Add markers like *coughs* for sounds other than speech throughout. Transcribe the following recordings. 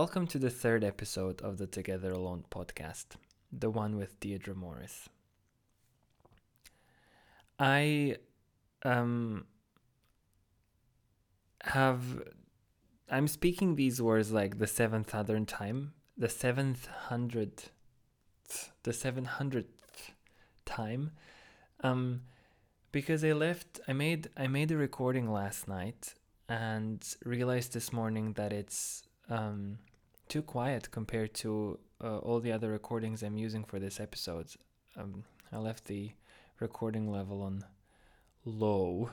Welcome to the third episode of the Together Alone podcast, the one with Deirdre Morris. I um have I'm speaking these words like the seventh other time, the seventh hundred, the seven hundredth time, um, because I left. I made I made a recording last night and realized this morning that it's um, too quiet compared to uh, all the other recordings I'm using for this episode. Um, I left the recording level on low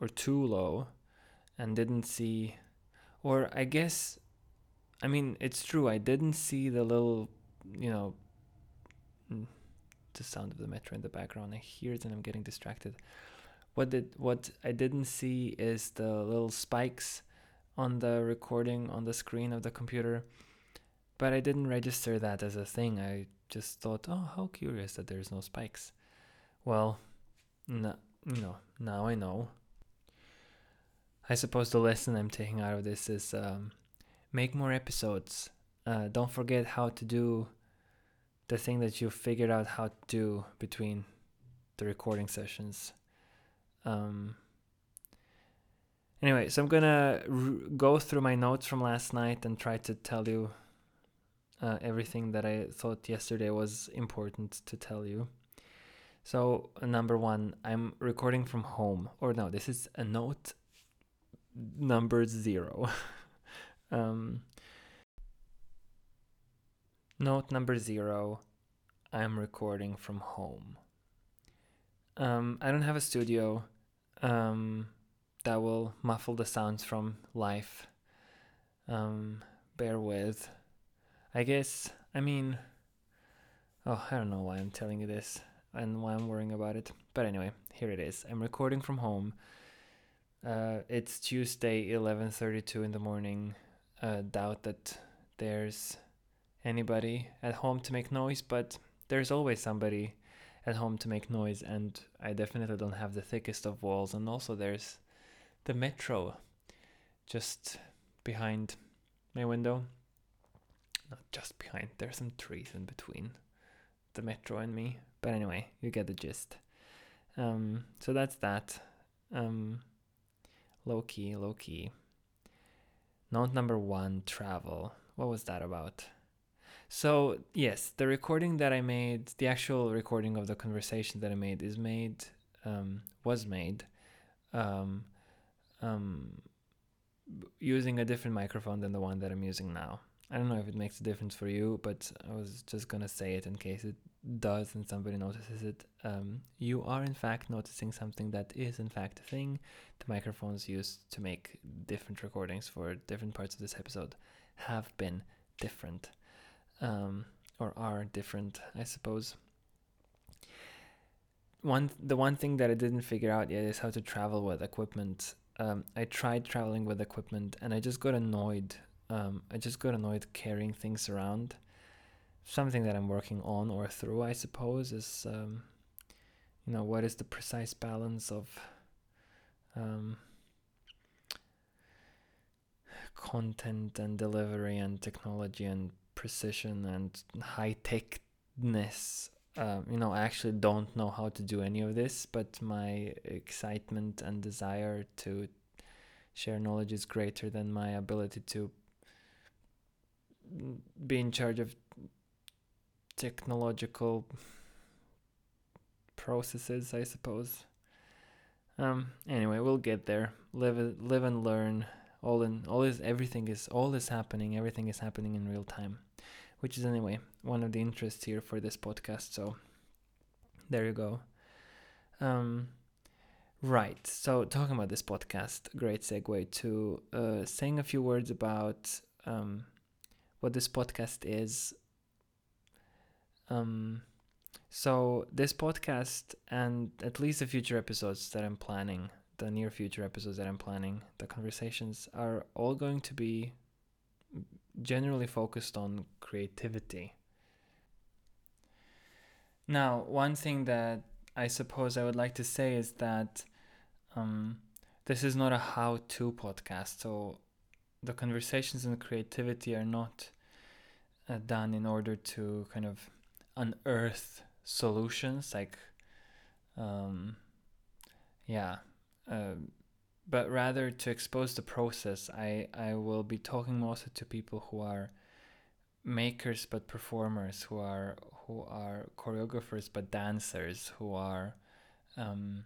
or too low and didn't see, or I guess, I mean, it's true, I didn't see the little, you know, mm, the sound of the metro in the background. I hear it and I'm getting distracted what did what I didn't see is the little spikes on the recording on the screen of the computer but I didn't register that as a thing. I just thought oh how curious that there's no spikes. Well no no now I know. I suppose the lesson I'm taking out of this is um, make more episodes. Uh, don't forget how to do the thing that you figured out how to do between the recording sessions. Um, anyway, so I'm gonna r- go through my notes from last night and try to tell you uh, everything that I thought yesterday was important to tell you. So, number one, I'm recording from home. Or no, this is a note number zero. *laughs* um, note number zero, I'm recording from home. Um, I don't have a studio um, that will muffle the sounds from life. Um, bear with. I guess, I mean, oh, I don't know why I'm telling you this and why I'm worrying about it. But anyway, here it is. I'm recording from home. Uh, it's Tuesday, 11:32 in the morning. Uh, doubt that there's anybody at home to make noise, but there's always somebody at home to make noise, and I definitely don't have the thickest of walls. And also, there's the metro just behind my window. Not just behind, there's some trees in between the metro and me. But anyway, you get the gist. Um, so that's that. Um, low key, low key. Note number one travel. What was that about? So, yes, the recording that I made, the actual recording of the conversation that I made is made, um, was made um, um, using a different microphone than the one that I'm using now. I don't know if it makes a difference for you, but I was just gonna say it in case it does and somebody notices it. Um, you are in fact noticing something that is in fact a thing. The microphones used to make different recordings for different parts of this episode have been different um, or are different, I suppose. One the one thing that I didn't figure out yet is how to travel with equipment. Um, I tried traveling with equipment and I just got annoyed. Um, I just got annoyed carrying things around. Something that I'm working on or through, I suppose, is um, you know what is the precise balance of um, content and delivery and technology and precision and high techness. Um, you know, I actually don't know how to do any of this, but my excitement and desire to share knowledge is greater than my ability to be in charge of technological processes, I suppose. Um, anyway, we'll get there. Live, live and learn. All in, all is everything is all is happening. Everything is happening in real time which is anyway one of the interests here for this podcast. So there you go. Um, right. So talking about this podcast, great segue to uh, saying a few words about um, what this podcast is. Um, so this podcast and at least the future episodes that I'm planning, the near future episodes that I'm planning, the conversations are all going to be generally focused on creativity. Now, one thing that I suppose I would like to say is that um, this is not a how to podcast. So, the conversations and creativity are not uh, done in order to kind of unearth solutions like um, yeah uh, but rather to expose the process i i will be talking mostly to people who are makers but performers who are who are choreographers but dancers who are um,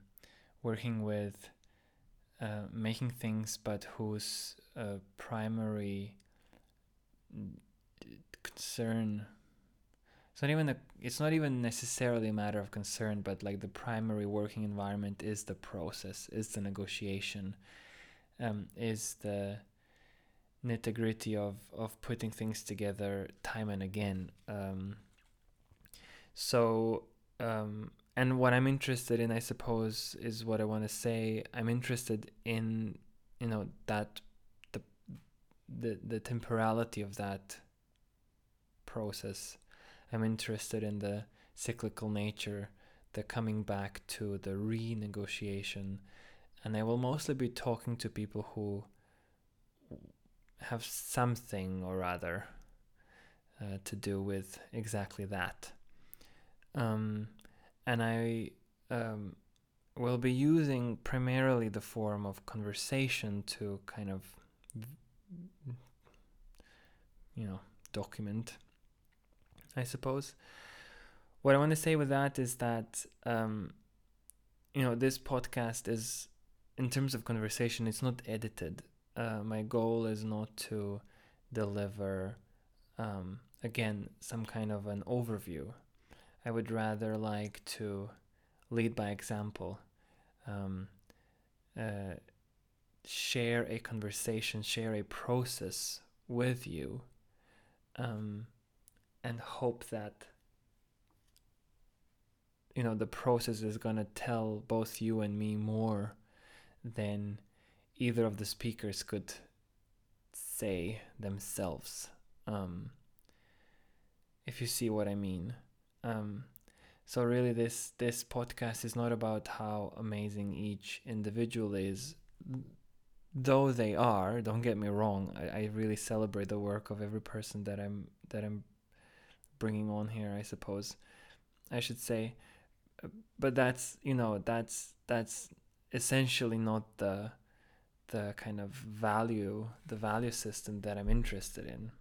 working with uh, making things but whose uh, primary concern. It's not even a, it's not even necessarily a matter of concern but like the primary working environment is the process is the negotiation um, is the nitty gritty of of putting things together time and again um, so um, and what i'm interested in i suppose is what i want to say. I'm interested in you know that the the the temporality of that process. I'm interested in the cyclical nature the coming back to the renegotiation and i will mostly be talking to people who have something or other uh, to do with exactly that. Um, and I um, will be using primarily the form of conversation to kind of, you know, document, I suppose. What I want to say with that is that, um, you know, this podcast is, in terms of conversation, it's not edited. Uh, my goal is not to deliver, um, again, some kind of an overview I would rather like to lead by example, um, uh, share a conversation, share a process with you, um, and hope that you know the process is gonna tell both you and me more than either of the speakers could say themselves. Um, if you see what I mean. Um, so really, this this podcast is not about how amazing each individual is, though they are. Don't get me wrong. I, I really celebrate the work of every person that I'm that I'm bringing on here. I suppose I should say, but that's you know that's that's essentially not the the kind of value the value system that I'm interested in.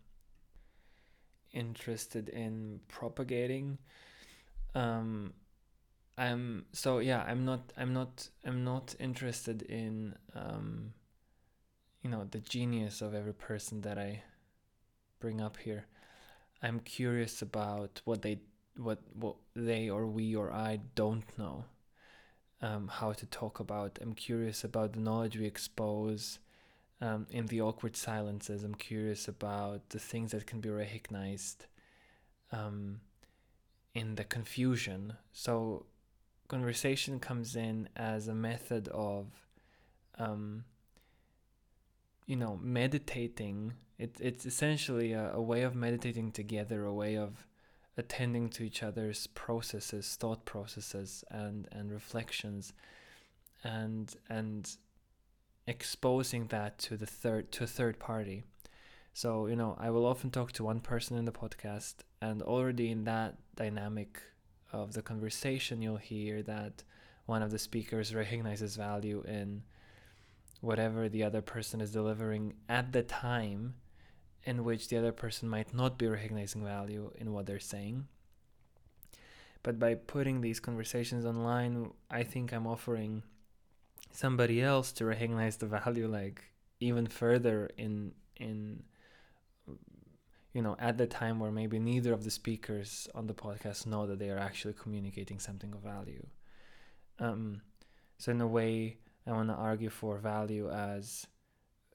Interested in propagating. Um i'm so yeah i'm not i'm not i'm not interested in um you know the genius of every person that i bring up here i'm curious about what they what what they or we or i don't know um, how to talk about i'm curious about the knowledge we expose um, in the awkward silences, I'm curious about the things that can be recognized um, in the confusion. So, conversation comes in as a method of, um, you know, meditating. It, it's essentially a, a way of meditating together, a way of attending to each other's processes, thought processes, and and reflections, and and exposing that to the third to a third party. So, you know, I will often talk to one person in the podcast and already in that dynamic of the conversation you'll hear that one of the speakers recognizes value in whatever the other person is delivering at the time in which the other person might not be recognizing value in what they're saying. But by putting these conversations online, I think I'm offering somebody else to recognize the value like even further in in you know at the time where maybe neither of the speakers on the podcast know that they are actually communicating something of value um, so in a way i want to argue for value as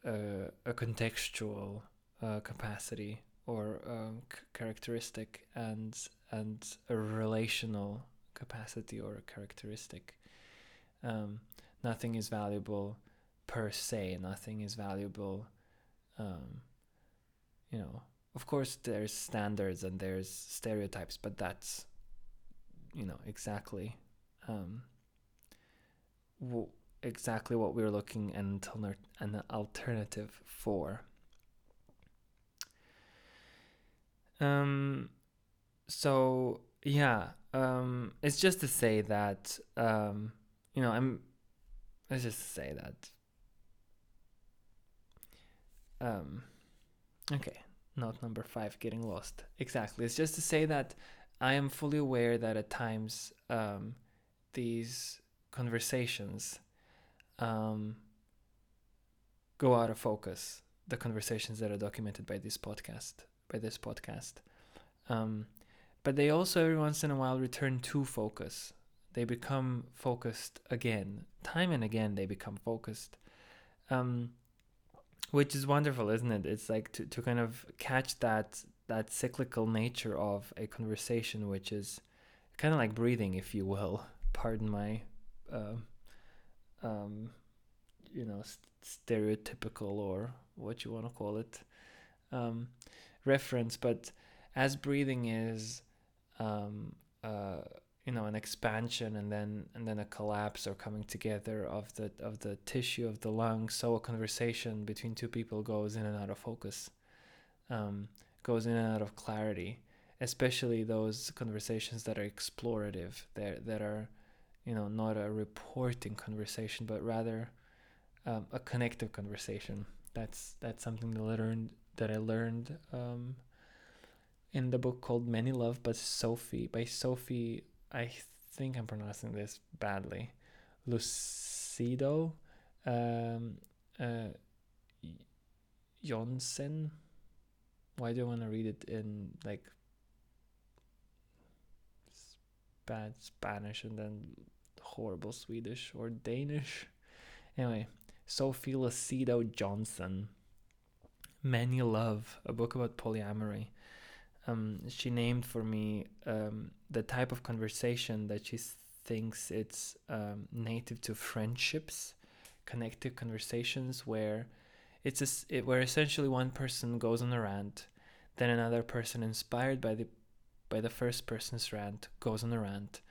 uh, a contextual uh, capacity or um, c- characteristic and and a relational capacity or a characteristic um, nothing is valuable per se. Nothing is valuable. Um, you know, of course, there's standards and there's stereotypes, but that's, you know, exactly, um, w- exactly what we're looking and an alternative for. Um, so yeah, um, it's just to say that um, you know I'm. Let's just say that. Um, okay, note number five, getting lost. Exactly. It's just to say that I am fully aware that at times um, these conversations um, go out of focus. The conversations that are documented by this podcast, by this podcast, um, but they also every once in a while return to focus. They become focused again, time and again. They become focused, um, which is wonderful, isn't it? It's like to to kind of catch that that cyclical nature of a conversation, which is kind of like breathing, if you will. *laughs* Pardon my. Uh, um, you know stereotypical or what you want to call it um, reference but as breathing is um, uh, you know an expansion and then and then a collapse or coming together of the of the tissue of the lung so a conversation between two people goes in and out of focus um, goes in and out of clarity especially those conversations that are explorative that that are you know not a reporting conversation but rather um, a connective conversation. That's that's something that I learned that I learned um, in the book called Many Love by Sophie by Sophie I think I'm pronouncing this badly. Lucido um, uh, Jonsen why do I want to read it in like bad Spanish and then horrible Swedish or Danish. Anyway, Sophie Lucido Johnson. Many Love, a book about polyamory. Um, she named for me um, the type of conversation that she thinks it's um, native to friendships, connected conversations where it's a, it, where essentially one person goes on a rant, then another person inspired by the by the first person's rant goes on a rant,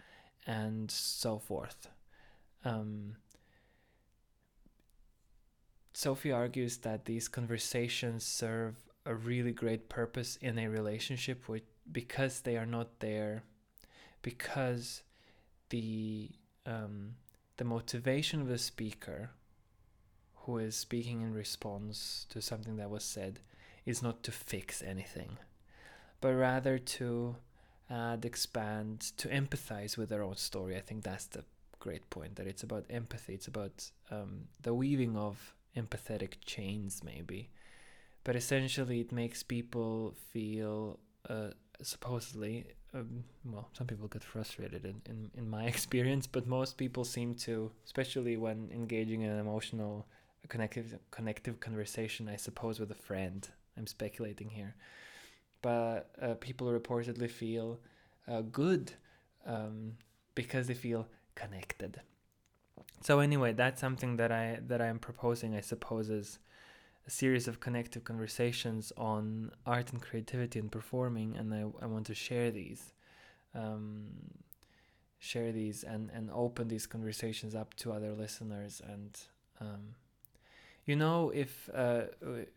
and so forth. Um, Sophie argues that these conversations serve a really great purpose in a relationship with, because they are not there, because the um, the motivation of the speaker who is speaking in response to something that was said is not to fix anything, but rather to add, expand, to empathize with their own story. I think that's the great point that it's about empathy. It's about um, the weaving of empathetic chains, maybe. But essentially, it makes people feel uh, supposedly. Um, well, some people get frustrated in, in, in my *laughs* experience, but most people seem to, especially when engaging in an emotional, connective, connective conversation, I suppose, with a friend. I'm speculating here but uh, people reportedly feel uh, good um, because they feel connected. So anyway, that's something that I that I am proposing. I suppose is a series of connective conversations on art and creativity and performing, and I, I want to share these, um, share these, and and open these conversations up to other listeners and. Um, you know, if uh,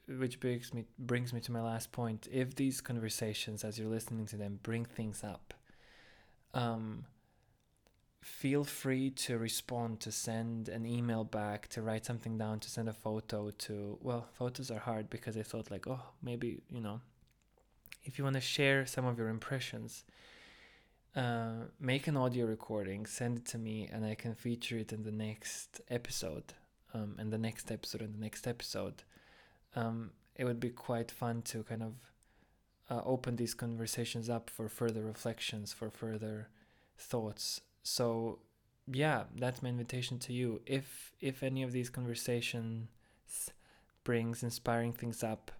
which brings me brings me to my last point. If these conversations, as you're listening to them, bring things up, um, feel free to respond, to send an email back, to write something down, to send a photo. To well, photos are hard because I thought like, oh, maybe you know, if you want to share some of your impressions. Uh, make an audio recording, send it to me, and I can feature it in the next episode um, and the next episode and the next episode, um, it would be quite fun to kind of uh, open these conversations up for further reflections, for further thoughts. So, yeah, that's my invitation to you. If if any of these conversations brings inspiring things up,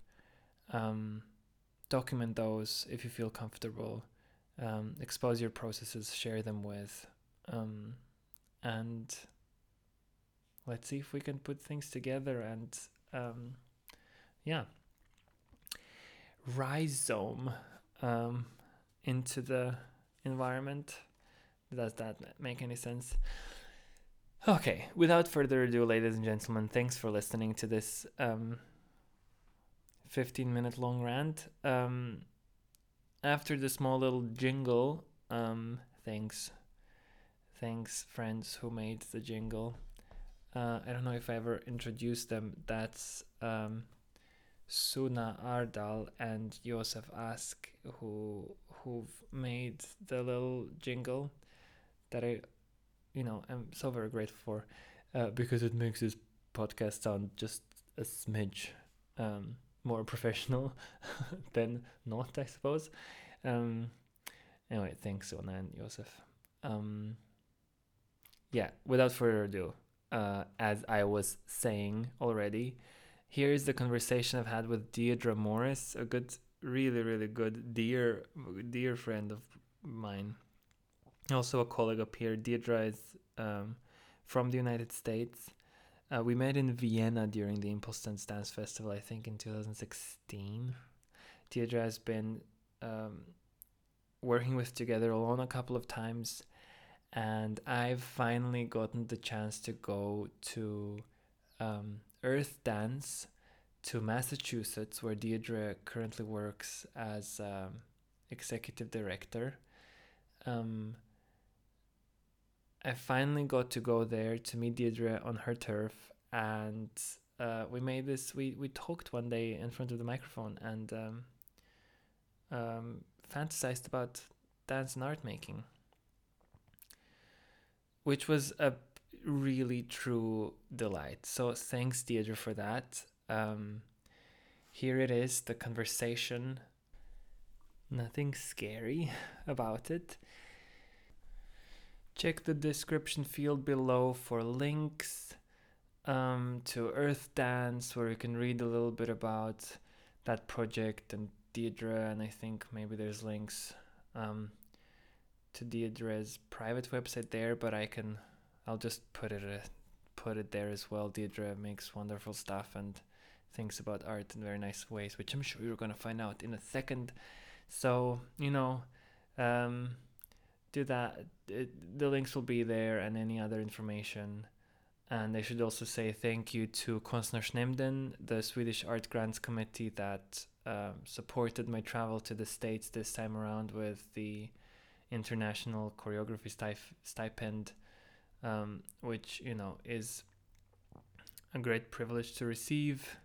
um, document those if you feel comfortable. Um, expose your processes, share them with, um, and let's see if we can put things together and um, yeah rhizome um, into the environment does that make any sense okay without further ado ladies and gentlemen thanks for listening to this um, 15 minute long rant um, after the small little jingle, um, thanks, thanks friends who made the jingle. Uh, I don't know if I ever introduced them. That's um, Suna Ardal and Josef Ask who who've made the little jingle that I, you know, I'm so very grateful for, uh, because it makes this podcast sound just a smidge um, more *laughs* professional *laughs* than not, I suppose. Um, anyway, thanks, Suna and Josef. Um, yeah, without further ado, uh, as I was saying already, here is the conversation I've had with Deirdre Morris, a good, really, really good dear, dear friend of mine. Also a colleague up here. Deirdre is um, from the United States. Uh, we met in Vienna during the ImPulsTanz Dance Festival, I think in 2016. Deirdre has been um, working with Together Alone a couple of times, and I've finally gotten the chance to go to um, Earthdance to Massachusetts, where Deirdre currently works as um, executive director. Um, I finally got to go there to meet Deirdre on her turf, and uh, we made this. We we talked one day in front of the microphone and um, um, fantasized about dance and art making, which was a really true delight. So thanks, Deirdre, for that. Um, here it is, the conversation. Nothing scary *laughs* about it. Check the description field below for links um, to Earthdance, where you can read a little bit about that project and Deirdre, and I think maybe there's links um, to Deirdre's private website there, but I can, I'll just put it uh, put it there as well. Deirdre makes wonderful stuff and thinks about art in very nice ways, which I'm sure you're gonna find out in a second. So you know, um, do that. It, the links will be there and any other information. And I should also say thank you to Konstnärsnämnden, the Swedish Art Grants Committee that um, supported my travel to the States this time around with the International Choreography stip- Stipend, um, which, you know, is a great privilege to receive,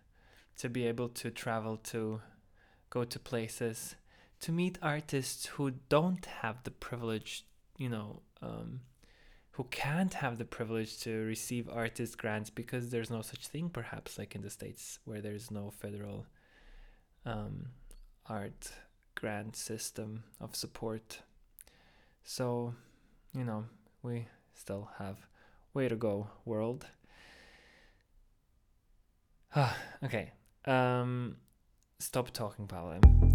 to be able to travel to, go to places to meet artists who don't have the privilege, you know, um, who can't have the privilege to receive artist grants because there's no such thing, perhaps, like in the States where there's no federal um, art grant system of support. So, you know, we still have way to go, world. *sighs* Okay. Um, stop talking, Paolo. This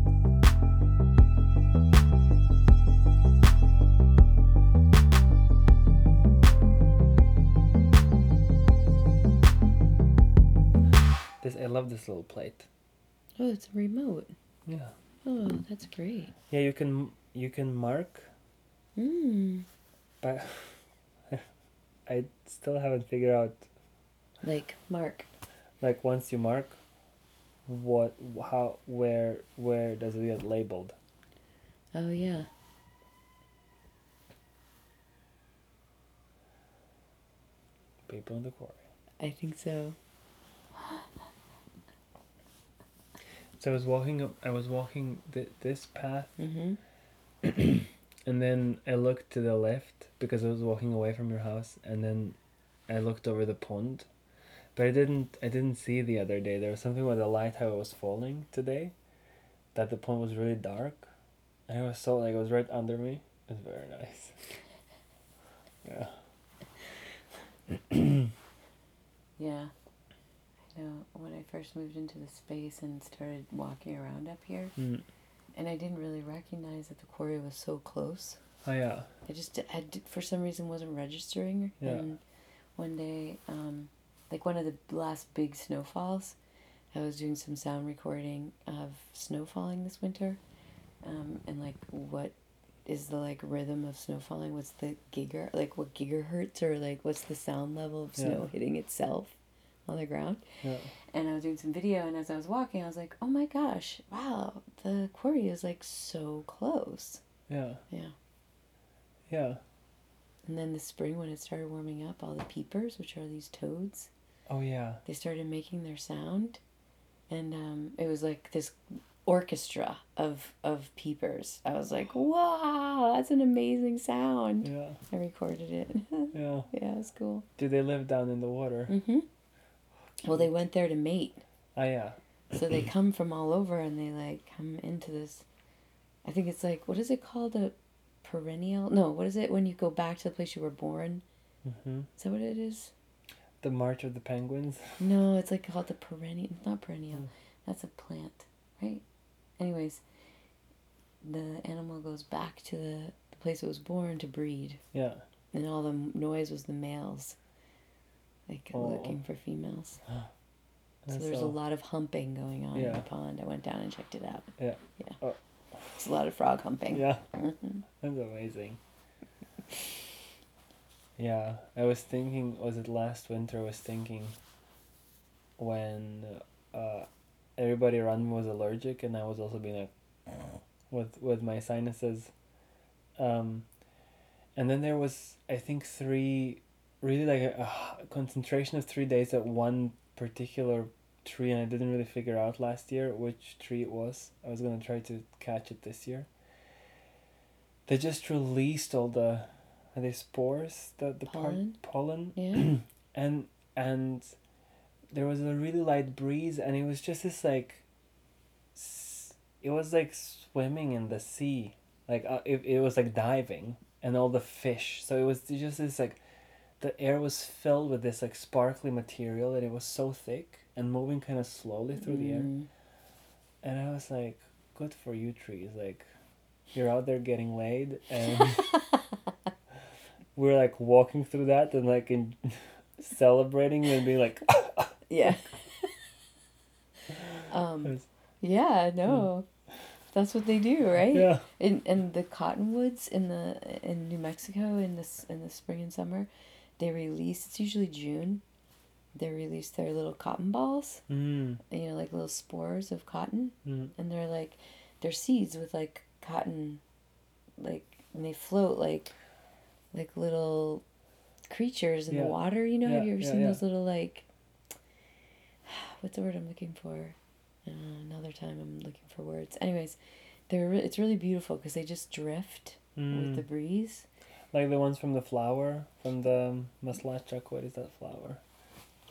love this little plate. Oh, it's a remote. Yeah. Oh, that's great. Yeah, you can you can mark, Mm. but *laughs* I still haven't figured out Like Mark. like once you mark, what how where where does it get labeled? Oh yeah. People in the quarry. I think so. So I was walking up. I was walking th- this path, Mm-hmm. *clears throat* and then I looked to the left because I was walking away from your house, and then I looked over the pond, but I didn't. I didn't see the other day. There was something with the light how it was falling today, that the pond was really dark, and it was so like it was right under me. It was very nice. *laughs* Yeah. Yeah. Know when I first moved into the space and started walking around up here, Mm. and I didn't really recognize that the quarry was so close. Oh yeah. I just I did, for some reason wasn't registering. Yeah. And one day, um, like one of the last big snowfalls, I was doing some sound recording of snow falling this winter, um, and like what is the like rhythm of snow falling? What's the giga like what gigahertz or like what's the sound level of snow Yeah. hitting itself? On the ground. Yeah. And I was doing some video, and as I was walking, I was like, "Oh my gosh, wow, the quarry is like so close." Yeah. Yeah. Yeah. And then the spring, when it started warming up, all the peepers, which are these toads, Oh yeah. they started making their sound, and um, it was like this orchestra of of peepers. I was like, "Wow, that's an amazing sound." Yeah. I recorded it. *laughs* Yeah. yeah, it's cool. Do they live down in the water? Mhm. Well, they went there to mate. Oh yeah. So they *clears throat* come from all over and they like come into this. I think it's like what is it called a perennial? No, what is it when you go back to the place you were born? hmm Is that what it is? The March of the Penguins. *laughs* No, it's like called the perennial. It's not perennial. Mm. That's a plant, right? Anyways, the animal goes back to the, the place it was born to breed, Yeah. and all the noise was the males, like Oh. looking for females. *gasps* So there's a lot of humping going on in the pond. I went down and checked it out. Yeah. Yeah. Oh. It's a lot of frog humping. Yeah. Mhm. That's amazing. Yeah, I was thinking. Was it last winter? I was thinking when uh, everybody around me was allergic, and I was also being like *sniffs* with with my sinuses. Um, and then there was I think three, really like a, a concentration of three days at one particular tree, and I didn't really figure out last year which tree it was. I was gonna try to catch it this year they just released all the are they spores the the Pollen? part pollen Yeah. *clears throat* and and there was a really light breeze and it was just this like it was like swimming in the sea like uh, it, it was like diving and all the fish so it was just this like the air was filled with this like sparkly material and it was so thick and moving kind of slowly through the air Mm. and I was like, good for you, trees. Like, you're out there getting laid, and *laughs* we're like walking through that and like in *laughs* celebrating and being like, *laughs* Yeah. um, yeah, no. That's what they do, right? yeah, In in the cottonwoods in the in New Mexico in this in the spring and summer, they release it's usually June. They release their little cotton balls, mm, you know, like little spores of cotton, mm, and they're like they're seeds with like cotton like and they float like like little creatures in Yeah. the water, you know? Have you ever yeah, seen yeah. those little like *sighs* what's the word I'm looking for? Uh, another time I'm looking for words. Anyways, they're re- it's really beautiful because they just drift with the mm. breeze. Like the ones from the flower from the maslachak. What is that flower?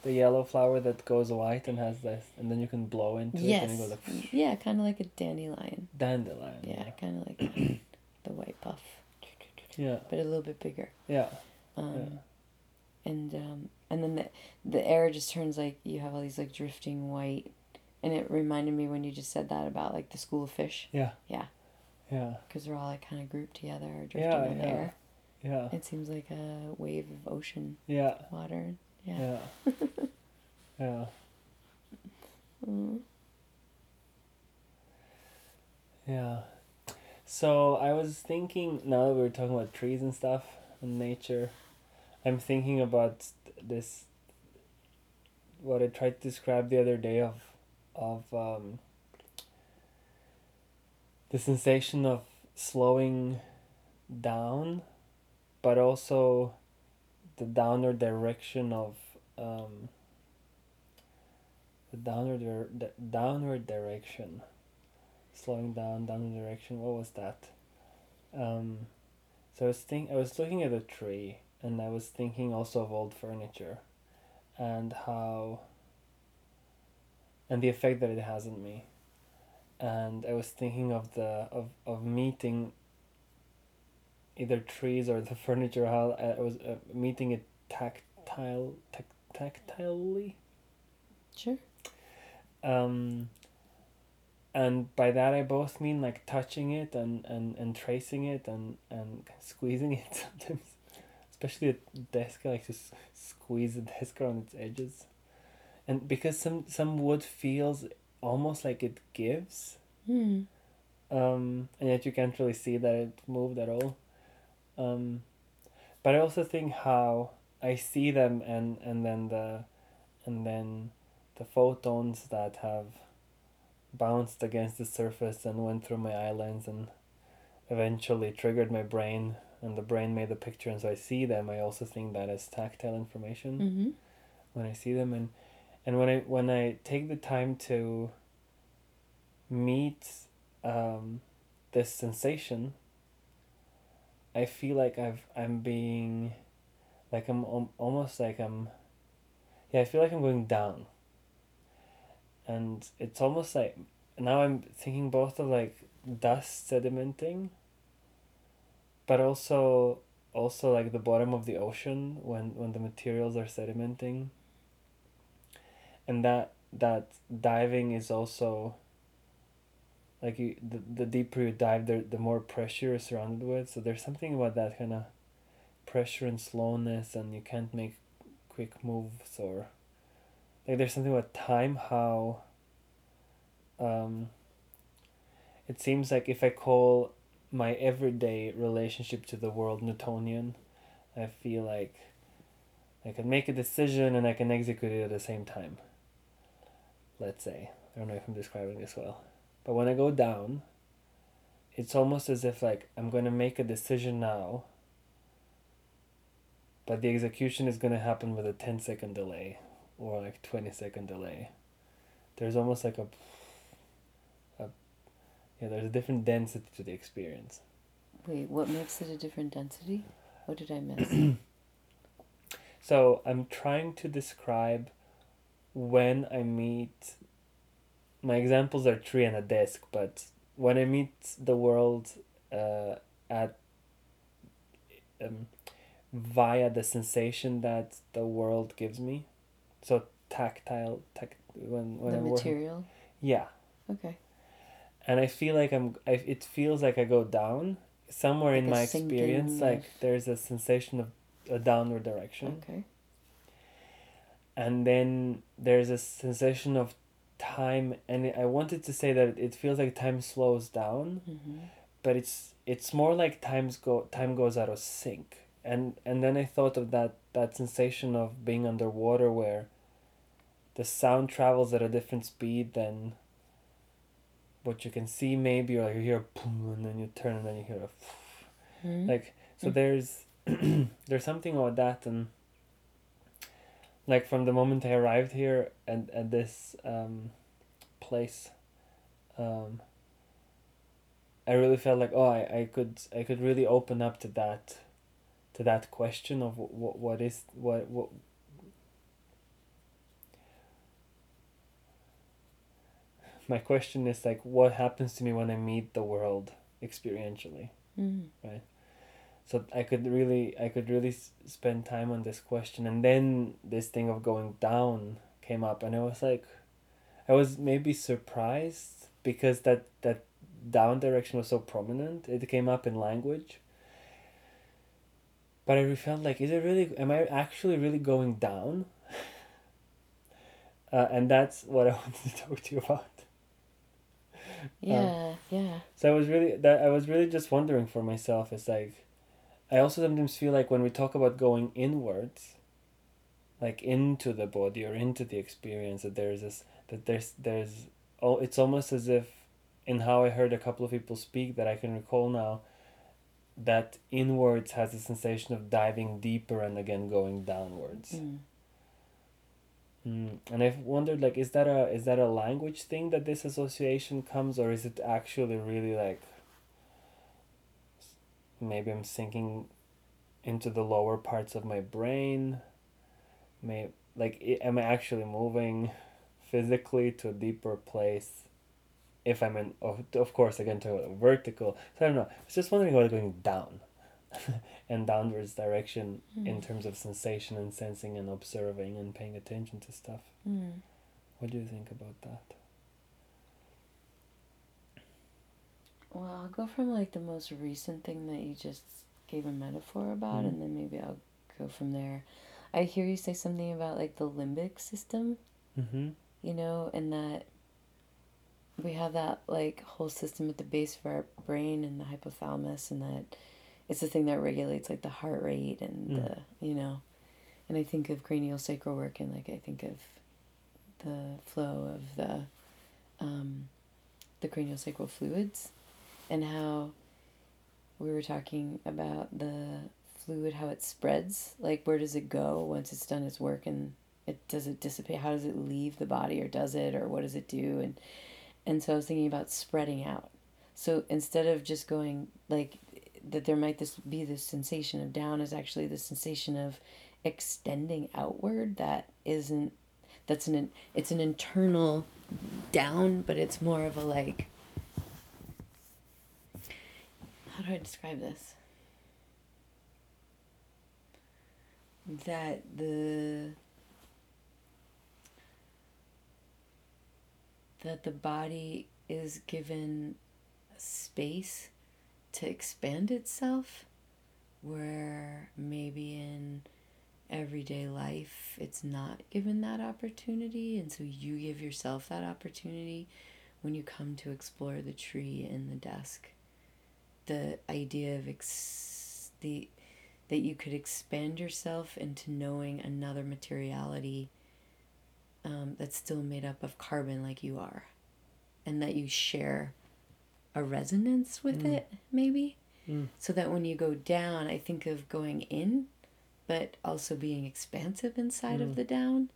The yellow flower that goes white and has this, and then you can blow into it and Yes. it goes like Yeah, kind of like a dandelion. dandelion. Yeah, kind of like *clears throat* the white puff, Yeah. but a little bit bigger. Yeah. Um, Yeah. and um, and then the the air just turns like you have all these like drifting white, and it reminded me when you just said that about like the school of fish Yeah. Yeah. Yeah. because they're all like kind of grouped together or drifting Yeah, in the yeah. air. Yeah. It seems like a wave of ocean Yeah. water. Yeah. Yeah. *laughs* yeah. Mm. Yeah. So I was thinking now that we are talking about trees and stuff and nature, I'm thinking about this what I tried to describe the other day of of um, the sensation of slowing down, but also the downward direction of um, the downward the downward direction. Slowing down downward direction what was that? Um so i was think i was looking at a tree and i was thinking also of old furniture and how and the effect that it has on me. And i was thinking of the of, of meeting either trees or the *laughs* furniture how i was uh, meeting it tactile tac- tactilely? Sure. um and by that i both mean like touching it and and and tracing it and and squeezing *laughs* it sometimes. Especially a desk i like to s- squeeze the desk around its edges. And because some some wood feels almost like it gives. Hmm. um and yet you can't really see that it moved at all um but i also think how i see them and and then the and then the photons that have bounced against the surface and went through my eye lens and eventually triggered my brain and the brain made the picture and so I see them I also think that as tactile information Mm-hmm. when I see them and and when I when I take the time to meet um, this sensation I feel like I've I'm being like I'm al- almost like I'm yeah I feel like I'm going down. And it's almost like now I'm thinking both of like dust sedimenting but also also like the bottom of the ocean when when the materials are sedimenting. And that that diving is also like you the, the deeper you dive the, the more pressure you're surrounded with. So there's something about that kind of pressure and slowness and you can't make quick moves or like there's something about time how um it seems like if i call my everyday relationship to the world newtonian i feel like i can make a decision and i can execute it at the same time. Let's say. I don't know if i'm describing this well but when i go down it's almost as if like i'm going to make a decision now but the execution is going to happen with a 10 second delay or like 20 second delay there's almost like a, a yeah there's a different density to the experience Wait, what makes it a different density? What did I miss? *clears throat* so i'm trying to describe when i meet my examples are tree and a desk but when i meet the world uh, at um, via the sensation that the world gives me so tactile tac- when when the I'm working- material. yeah Okay. and I feel like I'm. I, it feels like I go down somewhere in Like a my experience. Like there's a sensation of a downward direction, Okay. and then there's a sensation of time. And I wanted to say that it feels like time slows down, Mm-hmm. but it's it's more like times go time goes out of sync. And and then I thought of that that sensation of being underwater where the sound travels at a different speed than what you can see maybe or like you hear a boom and then you turn and then you hear a Mm-hmm. like so Mm. there's *clears throat* there's something about that and like from the moment I arrived here and at this um, place um, I really felt like oh I, I could I could really open up to that to that question of what what is what what my question is like what happens to me when I meet the world experientially Mm-hmm. So i could really i could really s- spend time on this question and then this thing of going down came up and i was like i was maybe surprised because that that down direction was so prominent it came up in language but i felt like is it really am i actually really going down *laughs* uh, and that's what i *laughs* wanted to talk to you about Yeah. yeah. so I was really that I was really just wondering for myself. It's like, I also sometimes feel like when we talk about going inwards, like into the body or into the experience, that there's this that there's there's oh it's almost as if, in how I heard a couple of people speak that I can recall now. That inwards has a sensation of diving deeper and again going downwards. Mm. Mm. And I've wondered, like, is that a is that a language thing that this association comes, or is it actually really like? Maybe I'm sinking into the lower parts of my brain. May like, am I actually moving physically to a deeper place? If I'm in, of, of course, again, to a vertical. So I don't know. I was just wondering about going down, *laughs* and downwards direction in Mm. terms of sensation and sensing and observing and paying attention to stuff. Mm. What do you think about that? Well, I'll go from like the most recent thing that you just gave a metaphor about, Mhm. and then maybe I'll go from there. I hear you say something about like the limbic system, Mm-hmm. you know, and that we have that like whole system at the base of our brain and the hypothalamus, and that it's the thing that regulates like the heart rate and Mm. the, you know, and I think of cranial sacral work and like I think of the flow of the um, the cranial sacral fluids and how we were talking about the fluid how it spreads like where does it go once it's done its work and it does it dissipate? How does it leave the body or does it or what does it do? And and so I was thinking about spreading out. So instead of just going like that there might this be this sensation of down is actually the sensation of extending outward that isn't that's an it's an internal down but it's more of a like how I describe this? That the that the body is given space to expand itself where maybe in everyday life it's not given that opportunity and so you give yourself that opportunity when you come to explore the tree in the desk the idea of ex- the that you could expand yourself into knowing another materiality um, that's still made up of carbon like you are and that you share a resonance with Mm. it maybe Mm. so that when you go down i think of going in but also being expansive inside Mm. of the down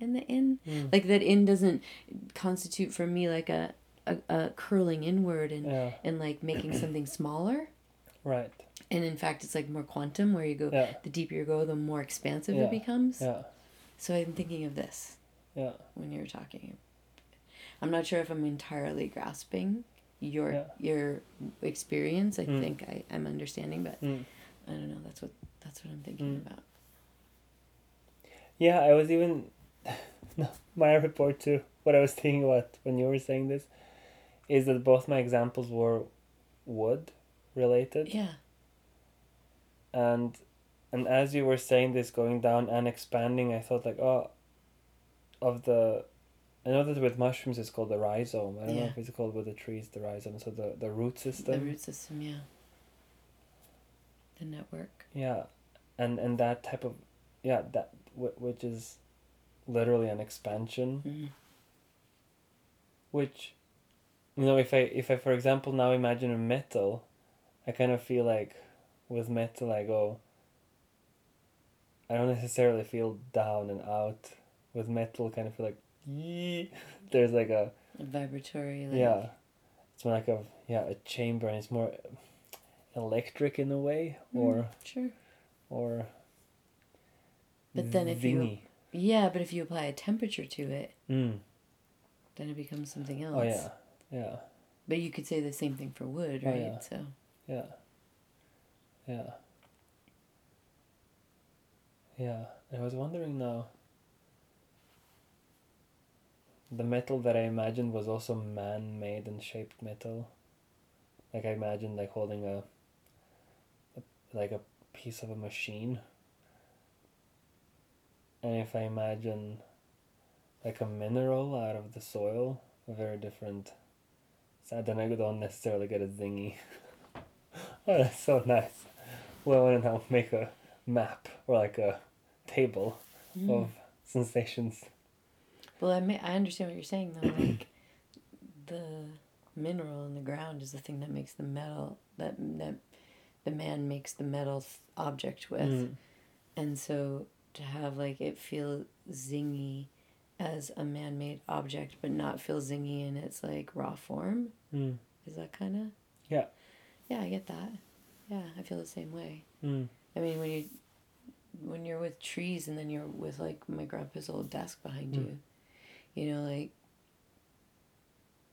and the in Mm. like that in doesn't constitute for me like a, a, a curling inward and Yeah. and like making *clears throat* something smaller Right. and in fact it's like more quantum where you go Yeah. the deeper you go the more expansive Yeah. it becomes Yeah. so i'm thinking of this Yeah. when you're talking i'm not sure if i'm entirely grasping your Yeah. your experience i Mm. think I, i'm understanding but Mm. i don't know that's what that's what i'm thinking Mm. about Yeah, I was even no, *laughs* my report to What I was thinking about when you were saying this is that both my examples were wood related yeah and and as you were saying this going down and expanding I thought like oh of the I know that with mushrooms it's called the rhizome. I don't know if it's called with the trees the rhizome. So the, the root system. the root system yeah the network Yeah, and and that type of yeah that wh- which is literally an expansion. mm. Which, you know, if I if I for example now imagine a metal, I kind of feel like with metal I go. I don't necessarily feel down and out. With metal, kind of feel like, yee. *laughs* There's like a vibratory like yeah, it's more like a yeah a chamber and it's more electric in a way Mm, or sure or. But then if you- yeah but if you apply a temperature to it Mm. then it becomes something else Oh yeah, yeah, but you could say the same thing for wood Oh, right yeah. so yeah, yeah, yeah. I was wondering now. The metal that I imagined was also man-made and shaped metal. Like I imagined, like holding a, a like a piece of a machine. And if I imagine, like a mineral out of the soil, a very different. So then I don't necessarily get a zingy. *laughs* oh, that's so nice. Well, I want to now make a map or like a table Mm. of sensations. well I, may, I understand what you're saying though like the mineral in the ground is the thing that makes the metal that that the man makes the metal object with Mm. and so to have like it feel zingy as a man-made object but not feel zingy in its like raw form Mm. is that kind of Yeah. yeah i get that yeah i feel the same way Mm. i mean when you when you're with trees and then you're with like my grandpa's old desk behind Mm. you you know like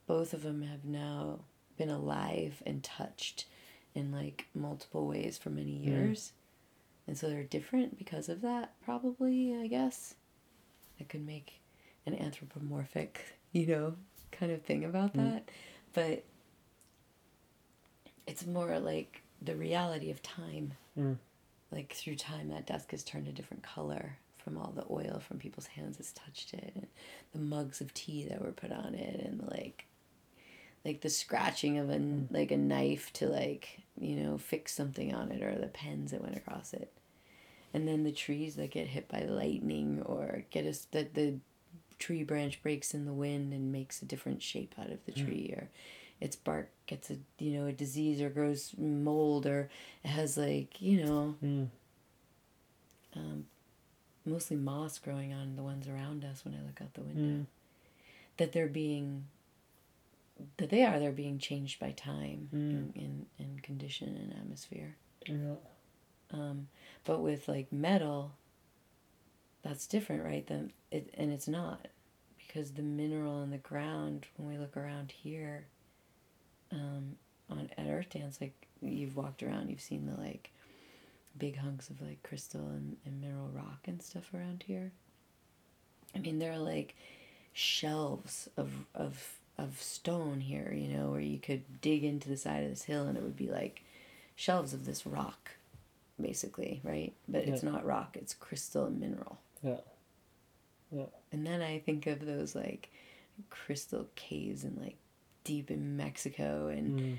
both of them have now been alive and touched in like multiple ways for many Mm. years and so they're different because of that probably i guess That could make an anthropomorphic you know kind of thing about Mm. that but it's more like the reality of time Mm. like through time that desk has turned a different color from all the oil from people's hands that's touched it and the mugs of tea that were put on it and like like the scratching of a Mm. like a knife to like you know fix something on it or the pens that went across it and then the trees that get hit by lightning or get us that the tree branch breaks in the wind and makes a different shape out of the Mm. tree or its bark gets a you know a disease or grows mold or it has like you know Mm. um, mostly moss growing on the ones around us when I look out the window Mm. that they're being that they are they're being changed by time Mm. and, and, and condition and atmosphere Yeah. um, but with like metal that's different right then it and it's not because the mineral in the ground when we look around here um, on at Earthdance like you've walked around you've seen the like big hunks of like crystal and, and mineral rock and stuff around here. I mean there are like shelves of of of stone here you know where you could dig into the side of this hill and it would be like shelves of this rock basically right? But it's not rock it's crystal and mineral Yeah. Yeah. and then i think of those like crystal caves and like deep in mexico and Mm.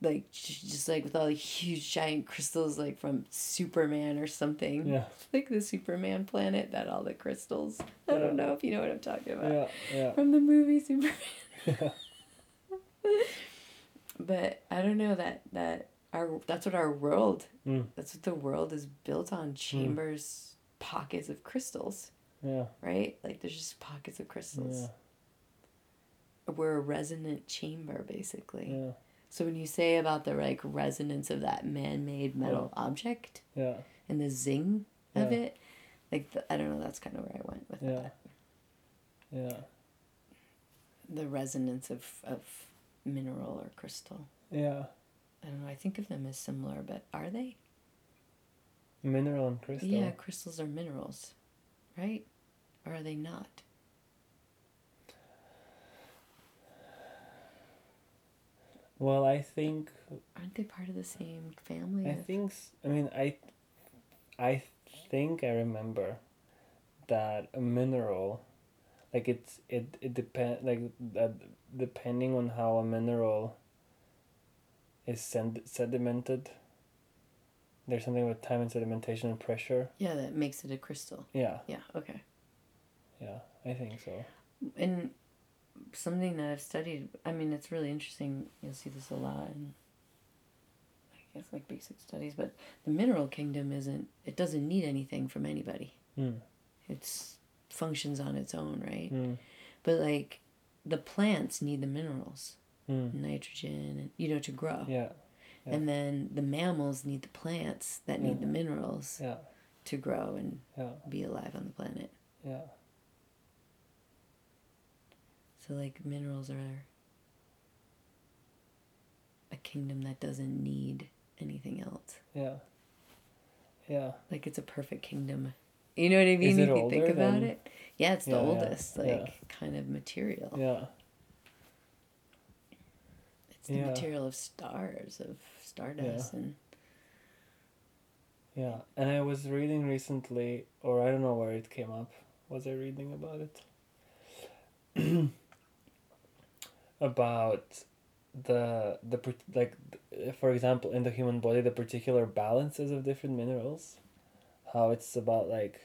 like just like with all the huge giant crystals like from superman or something Yeah. *laughs* like the superman planet that all the crystals i Yeah. don't know if you know what i'm talking about Yeah. Yeah. from the movie superman Yeah. *laughs* *laughs* but i don't know that that our that's what our world Mm. that's what the world is built on chambers pockets of crystals Yeah. right like there's just pockets of crystals Yeah. we're a resonant chamber basically Yeah. so when you say about the like resonance of that man-made metal object Yeah. and the zing of it like the, i don't know that's kind of where i went with Yeah. that Yeah. the resonance of of mineral or crystal Yeah. i don't know i think of them as similar but are they Mineral and crystal. yeah crystals are minerals right or are they not Well, I think aren't they part of the same family I of- think I mean I I think I remember that a mineral like it's it it depend like that depending on how a mineral is sed- sedimented there's something with time and sedimentation and pressure yeah that makes it a crystal yeah yeah okay yeah i think so and something that I've studied. I mean, it's really interesting. You'll see this a lot in, I guess, like basic studies. But the mineral kingdom isn't. It doesn't need anything from anybody. mm. It's functions on its own, right? Mm. But like, the plants need the minerals, Mm. nitrogen, and you know, to grow. yeah Yeah. And then the mammals need the plants that need Yeah. the minerals yeah to grow and yeah be alive on the planet. yeah So like minerals are a kingdom that doesn't need anything else. yeah yeah Like it's a perfect kingdom. You know what I mean? Is if you think about than- it. Yeah, it's the Yeah, yeah, oldest, like yeah. kind of material. yeah the yeah. material of stars of stardust yeah. and yeah and i was reading recently or i don't know where it came up was i reading about it *clears throat* about the the like for example in the human body the particular balances of different minerals how it's about like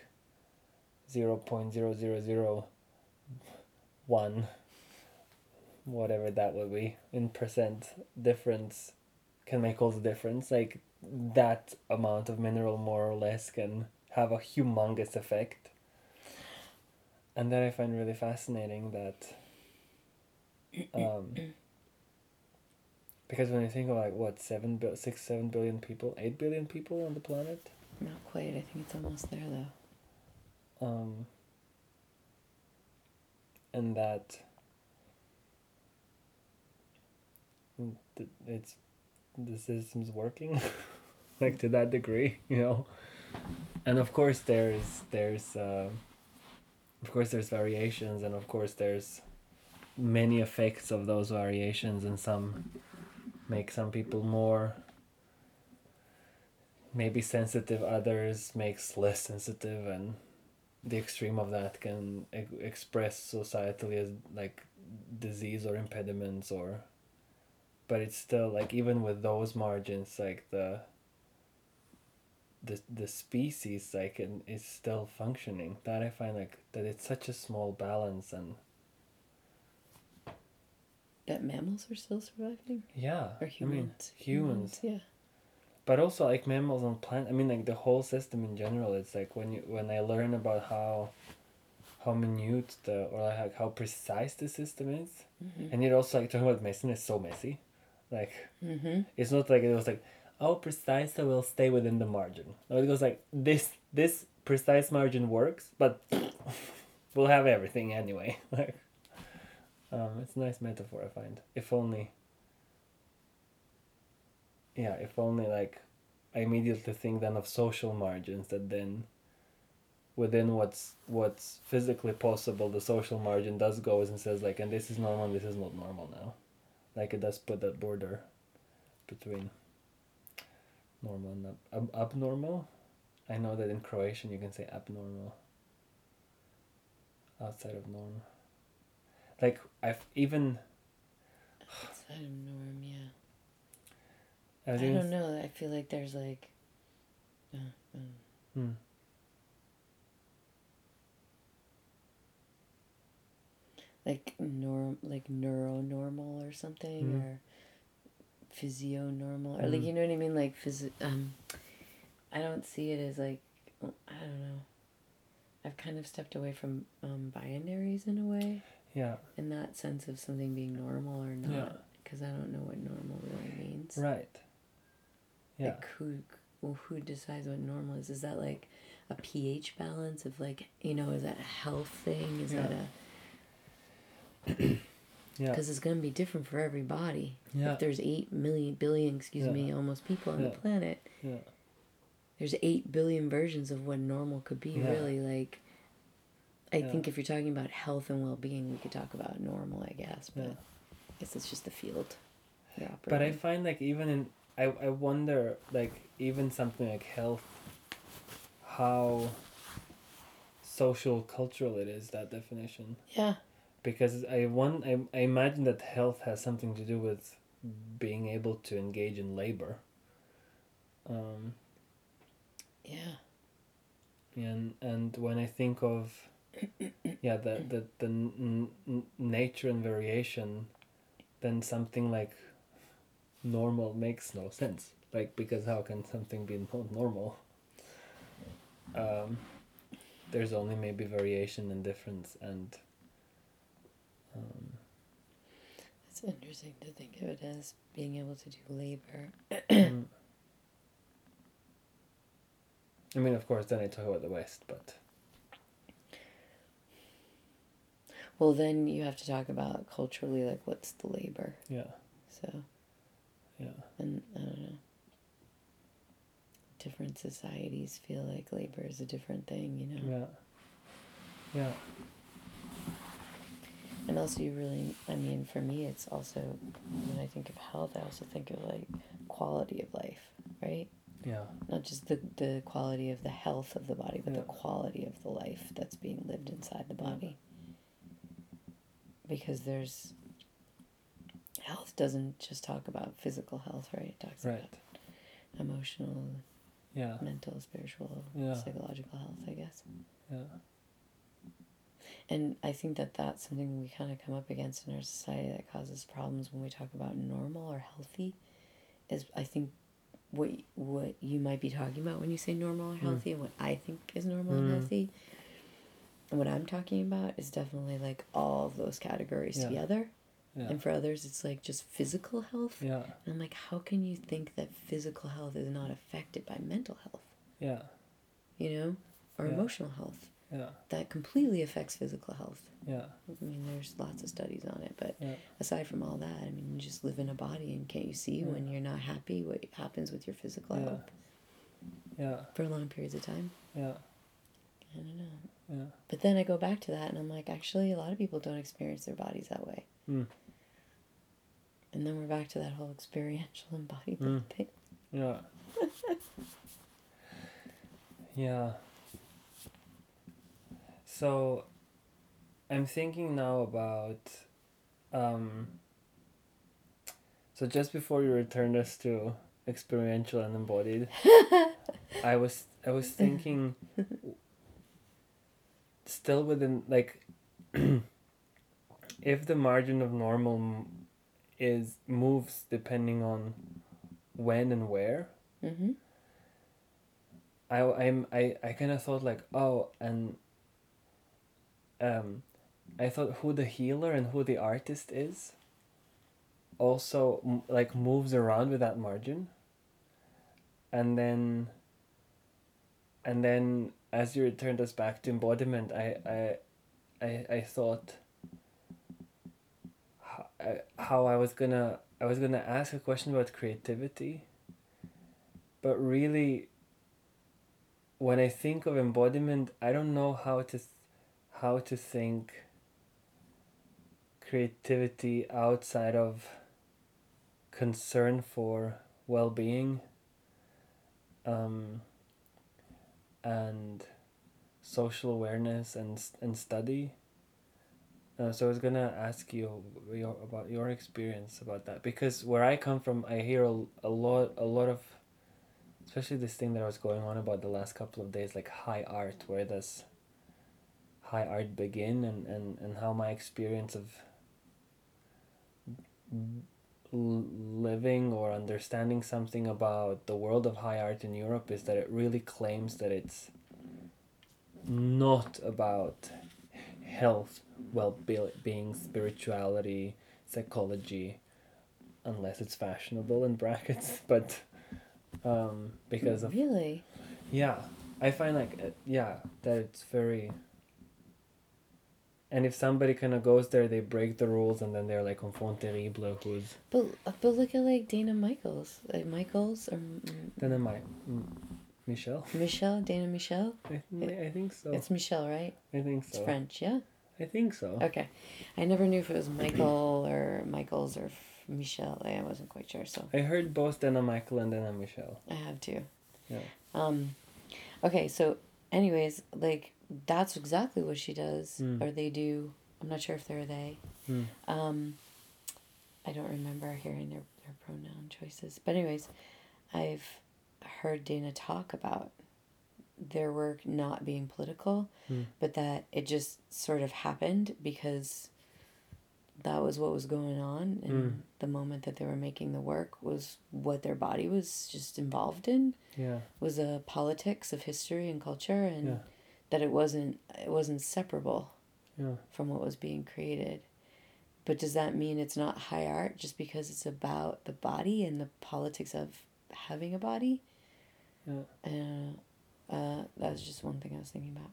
0.0001 whatever that would be in percent difference can make all the difference like that amount of mineral more or less can have a humongous effect and that i find really fascinating that *clears throat* um, because when you think of like what seven bil- six seven billion people eight billion people on the planet not quite. I think it's almost there though. um, and that mm, th- it's the system's working *laughs* like to that degree *laughs* you know? And of course there's there's uh, of course there's variations and of course there's many effects of those variations and some make some people more maybe sensitive others makes less sensitive and the extreme of that can e- express societally as like disease or impediments or but it's still like even with those margins like the the the species like and is still functioning. That I find like that it's such a small balance and That mammals are still surviving? yeah. Or I mean humans? humans. Yeah. but also like mammals and plant i mean like the whole system in general it's like when you when i learn about how how minute the or like how precise the system is Mm-hmm. and you're also like talking about medicine is so messy like Mm-hmm. it's not like it was like oh precise so will stay within the margin. No it goes like this this precise margin works but *laughs* we'll have everything anyway. *laughs* Like um it's a nice metaphor i find. If only yeah if only like i immediately think then of social margins that then within what's what's physically possible the social margin does goes and says like and this is normal and this is not normal now like it does put that border between normal and ab- ab- abnormal i know that in croatian you can say abnormal outside of norm like i've even Outside of norm, yeah. I, I don't know. I feel like there's like. Uh, um, Hmm. Like norm like neuro normal or something Mhm. or physionormal or like Mhm. you know what I mean? Like phys- um I don't see it as like I don't know. I've kind of stepped away from um, binaries in a way. Yeah. In that sense of something being normal or not because I don't know what normal really means. Right. Yeah. Like who well, who decides what normal is? Is that like a pH balance of like you know is that a health thing? Is that Yeah. a *clears throat* yeah because it's going to be different for everybody. Yeah. If there's 8 million, billion, excuse Yeah. me, almost people on Yeah. the planet, yeah there's 8 billion versions of what normal could be, Yeah. really. Like, I think if you're talking about health and well being, we could talk about normal, I guess. But. I guess it's just the field. but i find like even in I, I wonder like even something like health how social cultural it is that definition Yeah. Because I want I, I imagine that health has something to do with being able to engage in labor. Um, Yeah. and and when I think of *coughs* yeah the the, the n- n- nature and variation then something like normal makes no sense. Like because how can something be *laughs* not normal? Um, there's only maybe variation and difference and um, It's interesting to think of it as being able to do labor. I mean, of course, then I talk about the West, but Well, then you have to talk about culturally, like, what's the labor? yeah, So, yeah, and I don't know. Different societies feel like labor is a different thing, you know? yeah, yeah, And also, you really, I mean, for me, it's also, when I think of health, I also think of like quality of life, right? yeah, Not just the, the quality of the health of the body, but the quality of the life that's being lived inside the body. Because there's, health doesn't just talk about physical health, right? It talks right, about emotional, yeah, mental, spiritual, Yeah. psychological health, I guess. yeah, And I think that that's something we kind of come up against in our society that causes problems when we talk about normal or healthy. Is I think what what you might be talking about when you say normal or healthy, and what I think is normal and Mm. healthy. And what I'm talking about is definitely like all of those categories Yeah. together. yeah, And for others, it's like just physical health. yeah, And I'm like, how can you think that physical health is not affected by mental health? yeah, You know, or Yeah. emotional health yeah, that completely affects physical health. yeah, I mean, there's lots of studies on it, but yeah, aside from all that, I mean, you just live in a body, and can't you see Yeah. when you're not happy what happens with your physical Yeah. health yeah, for long periods of time? yeah, I don't know. yeah, But then I go back to that, and I'm like, actually, a lot of people don't experience their bodies that way. Mm. And then we're back to that whole experiential *laughs* embodiment Mm. thing. yeah, *laughs* yeah. So, I'm thinking now about, um. So just before you returned us to experiential and embodied. *laughs* I was I was thinking still within like *clears throat* if the margin of normal is moves depending on when and where Mm-hmm. I I'm I, I kind of thought like oh and um I thought who the healer and who the artist is also like moves around with that margin. And then and then as you returned us back to embodiment I I I, I thought how I, how I was gonna I was gonna ask a question about creativity. But really when I think of embodiment I don't know how to how to think creativity outside of concern for well-being um, and social awareness and and study. Uh, so I was gonna ask you your, about your experience about that because where I come from, I hear a, a lot a lot of, especially this thing that was going on about the last couple of days, like high art. Where does high art begin, and and and how my experience of living or understanding something about the world of high art in Europe is that it really claims that it's not about health, well-being, spirituality, psychology, unless it's fashionable in brackets. *laughs* But um, because of really yeah, I find like uh, yeah that it's very. And if somebody kind of goes there, they break the rules, and then they're like enfant terrible, who's but but look at like Dana Michaels like Michaels or Dana then am I, mm, Michel. *laughs* Michel Dana Michel I, I think so. it's Michel right I think it's so. French yeah I think so. okay I never knew if it was Michael or Michaels or F- Michel I wasn't quite sure so I heard both Dana Michael and Dana Michel. I have to Yeah. um okay so anyways like that's exactly what she does Mm. or they do I'm not sure if they're they Hmm. Um, I don't remember hearing their, their pronoun choices. But, anyways, I've heard Dana talk about their work not being political, Hmm. but that it just sort of happened because that was what was going on. And Hmm. the moment that they were making the work was what their body was just involved in Yeah. was a politics of history and culture and Yeah. That it wasn't it wasn't separable Yeah. from what was being created. But does that mean it's not high art just because it's about the body and the politics of having a body? Yeah. Uh, uh, that was just one thing I was thinking about.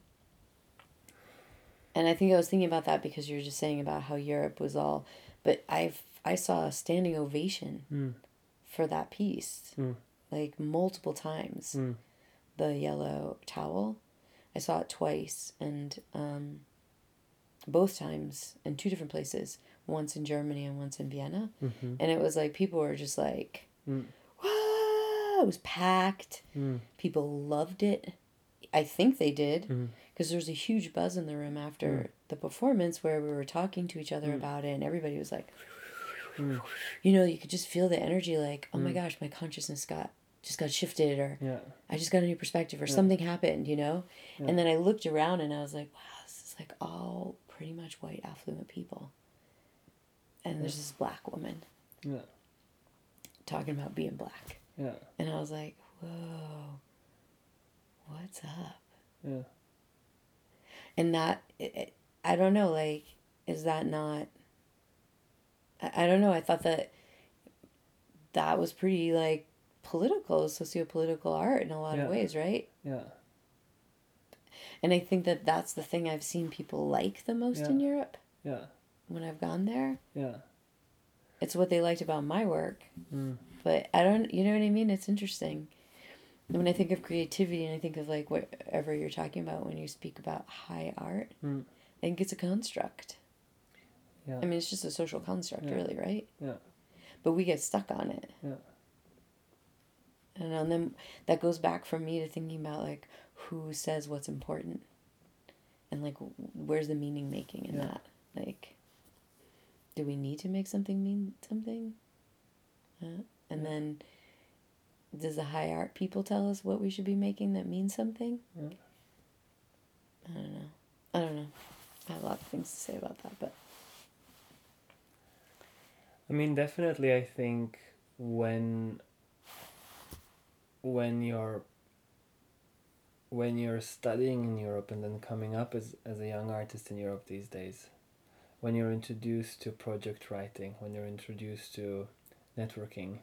And I think I was thinking about that because you were just saying about how Europe was all, but I've I saw a standing ovation Hmm. for that piece, Mm. like multiple times. Hmm. The yellow towel, I saw it twice, and um, both times in two different places. Once in Germany and once in Vienna, Mm-hmm. and it was like people were just like, Mm. "Whoa!" It was packed. Hmm. People loved it. I think they did because there was a huge buzz in the room after the performance where we were talking to each other Mm. about it, and everybody was like, Hmm. you know, you could just feel the energy, like, oh my Mm. gosh, my consciousness got just got shifted, or Yeah. I just got a new perspective, or Yeah. something happened, you know. Yeah. And then I looked around and I was like, wow, this is like all pretty much white affluent people, and there's this black woman Yeah. talking about being black, Yeah. and I was like, whoa, what's up? Yeah. and that it, it- i don't know like is that not I, I don't know i thought that that was pretty like political socio-political art in a lot Yeah. of ways right Yeah. and i think that that's the thing i've seen people like the most in europe Yeah. when i've gone there Yeah. it's what they liked about my work Hmm. but i don't you know what i mean it's interesting when i think of creativity and i think of like whatever you're talking about when you speak about high art Hmm. i think it's a construct Yeah. I mean, it's just a social construct, Yeah. really, right? Yeah. But we get stuck on it. Yeah. And, and then that goes back for me to thinking about like who says what's important, and like where's the meaning making in Yeah. that? Like, do we need to make something mean something? Uh, and Yeah. then, does the high art people tell us what we should be making that means something? Yeah. I don't know. I don't know. I have a lot of things to say about that, but I mean, definitely, I think when when you're when you're studying in Europe and then coming up as, as a young artist in Europe these days, when you're introduced to project writing, when you're introduced to networking,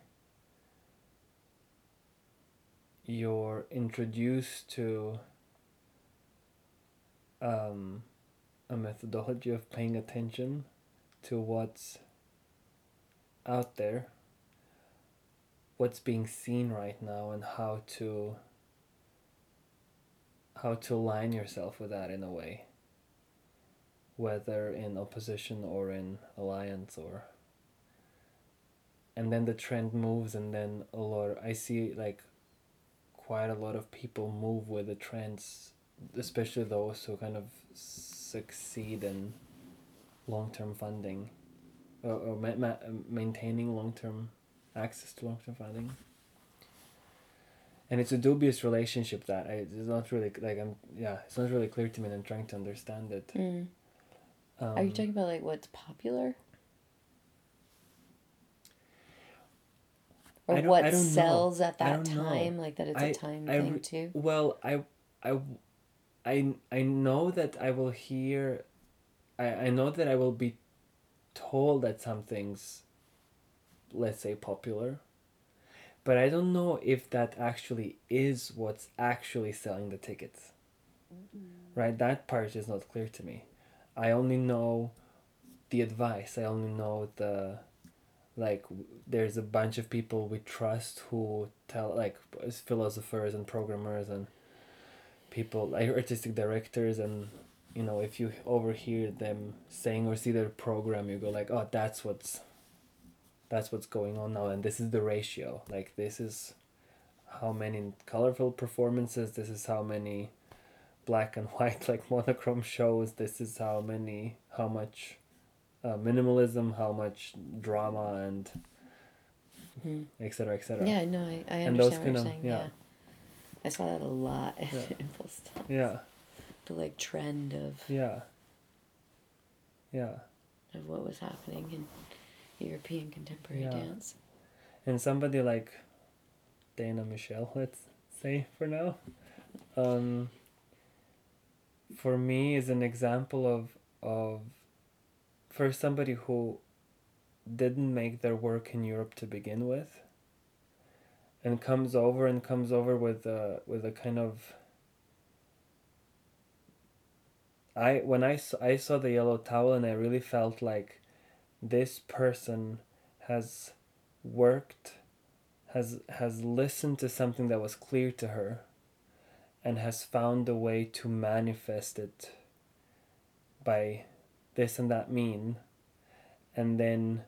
you're introduced to um, a methodology of paying attention to what's out there, what's being seen right now, and how to how to align yourself with that in a way, whether in opposition or in alliance or. And then the trend moves, and then a lot. I see like quite a lot of people move with the trends, especially those who kind of succeed in long term funding or, or ma- ma- maintaining long term access to long term funding. And it's a dubious relationship that I, it's not really like I'm yeah it's not really clear to me and I'm trying to understand it. mm. Um, are you talking about like what's popular? Or I what I don't know. sells at that don't know. time? Like that it's I- a time I thing re- too? Well, I, I, I, I know that I will hear, I, I know that I will be told that something's, let's say, popular. But I don't know if that actually is what's actually selling the tickets. Right? That part is not clear to me. I only know the advice. I only know the like there's a bunch of people we trust who tell like as philosophers and programmers and people like artistic directors and you know if you overhear them saying or see their program you go like oh that's what's that's what's going on now and this is the ratio like this is how many colorful performances this is how many black and *laughs* white like monochrome shows this is how many how much uh, minimalism how much drama and etc etc Yeah, no, I, I And understand what you're of- saying. yeah. Yeah. I saw that a lot at Yeah. *laughs* Impulse yeah The like trend of, yeah yeah of what was happening in European contemporary Yeah. dance. and somebody like Dana Michel, let's say for now, um, for me is an example of of for somebody who didn't make their work in Europe to begin with, and comes over and comes over with a with a kind of. I when I saw, I saw the yellow towel and I really felt like this person has worked has has listened to something that was clear to her and has found a way to manifest it by this and that mean and then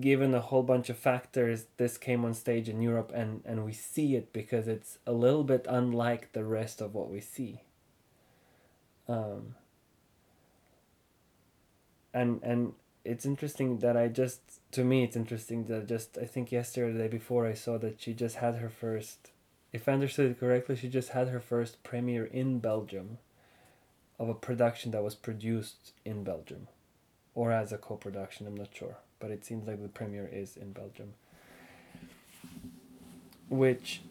given a whole bunch of factors this came on stage in Europe and and we see it because it's a little bit unlike the rest of what we see. Um and and it's interesting that I just to me it's interesting that just I think yesterday day before I saw that she just had her first if I understood it correctly she just had her first premiere in Belgium of a production that was produced in Belgium or as a co-production I'm not sure but it seems like the premiere is in Belgium. Which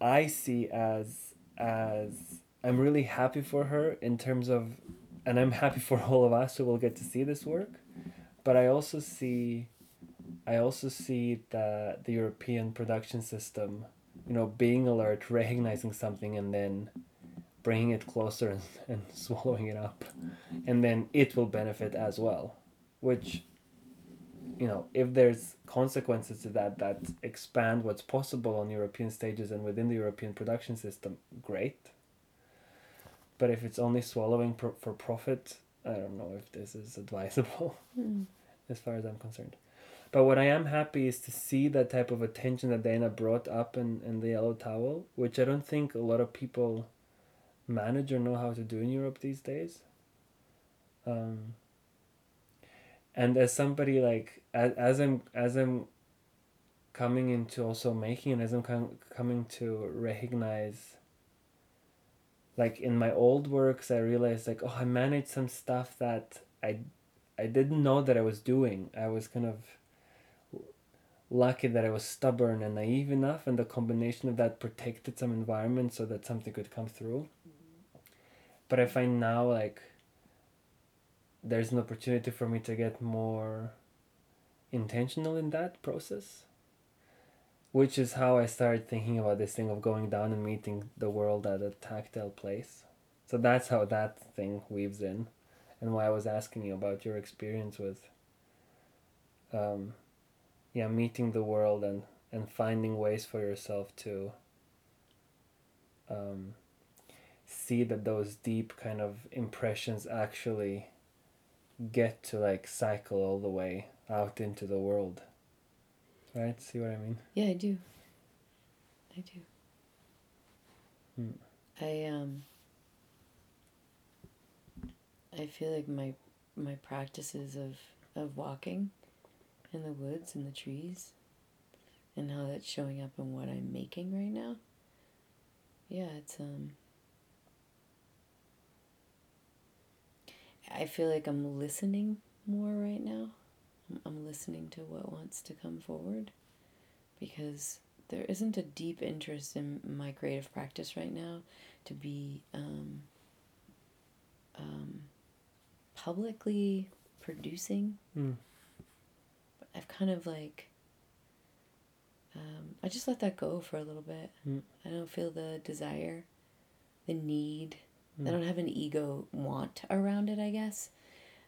I see as as I'm really happy for her in terms of and I'm happy for *laughs* all of us who will get to see this work. But I also see, I also see the the European production system, you know, being alert, recognizing something, and then bringing it closer *laughs* and, and swallowing it up, and then it will benefit as well, which. You know, if there's consequences to that that expand what's possible on European stages and within the European production system, great but if it's only swallowing pro- for profit, I don't know if this is advisable *laughs* Mm. as far as I'm concerned. But what I am happy is to see that type of attention that Dana brought up in, in the yellow towel, which I don't think a lot of people manage or know how to do in Europe these days. Um, and as somebody like as, as i'm as i'm coming into also making and as i'm com- coming to recognize like in my old works i realized like oh i managed some stuff that i i didn't know that i was doing. I was kind of lucky that i was stubborn and naive enough and the combination of that protected some environment so that something could come through. But i find now like there's an opportunity for me to get more intentional in that process which is how i started thinking about this thing of going down and meeting the world at a tactile place. So that's how that thing weaves in and why i was asking you about your experience with um, yeah meeting the world and and finding ways for yourself to um, see that those deep kind of impressions actually get to like cycle all the way out into the world right see what i mean Yeah, I do. I do. Hmm. I um I feel like my my practices of of walking in the woods and the trees and how that's showing up in what I'm making right now. Yeah, it's um I feel like I'm listening more right now. I'm, listening to what wants to come forward because there isn't a deep interest in my creative practice right now to be um, um, publicly producing. Mm. I've kind of like, um, I just let that go for a little bit. Mm. I don't feel the desire, the need. Mm. I don't have an ego want around it, I guess.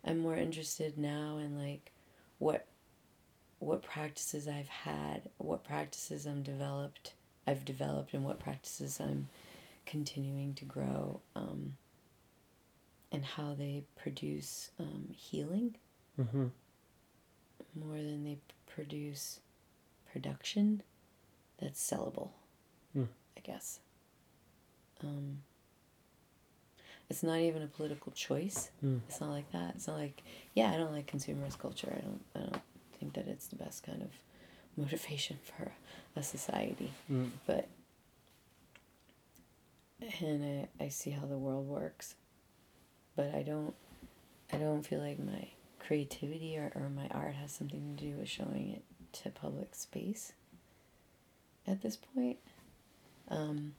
I'm more interested now in like what what practices I've had, what practices I'm developed, I've developed, and what practices I'm continuing to grow, um, and how they produce um, healing Mm-hmm. more than they produce production that's sellable. Hmm. I guess. Um, it's not even a political choice. Mm. It's not like that. It's not like yeah, I don't like consumerist culture. I don't. I don't think that it's the best kind of *laughs* motivation for a society. Mm. But and I, I see how the world works, but I don't. I don't feel like my creativity or, or my art has something to do with showing it to public space at this point. Um,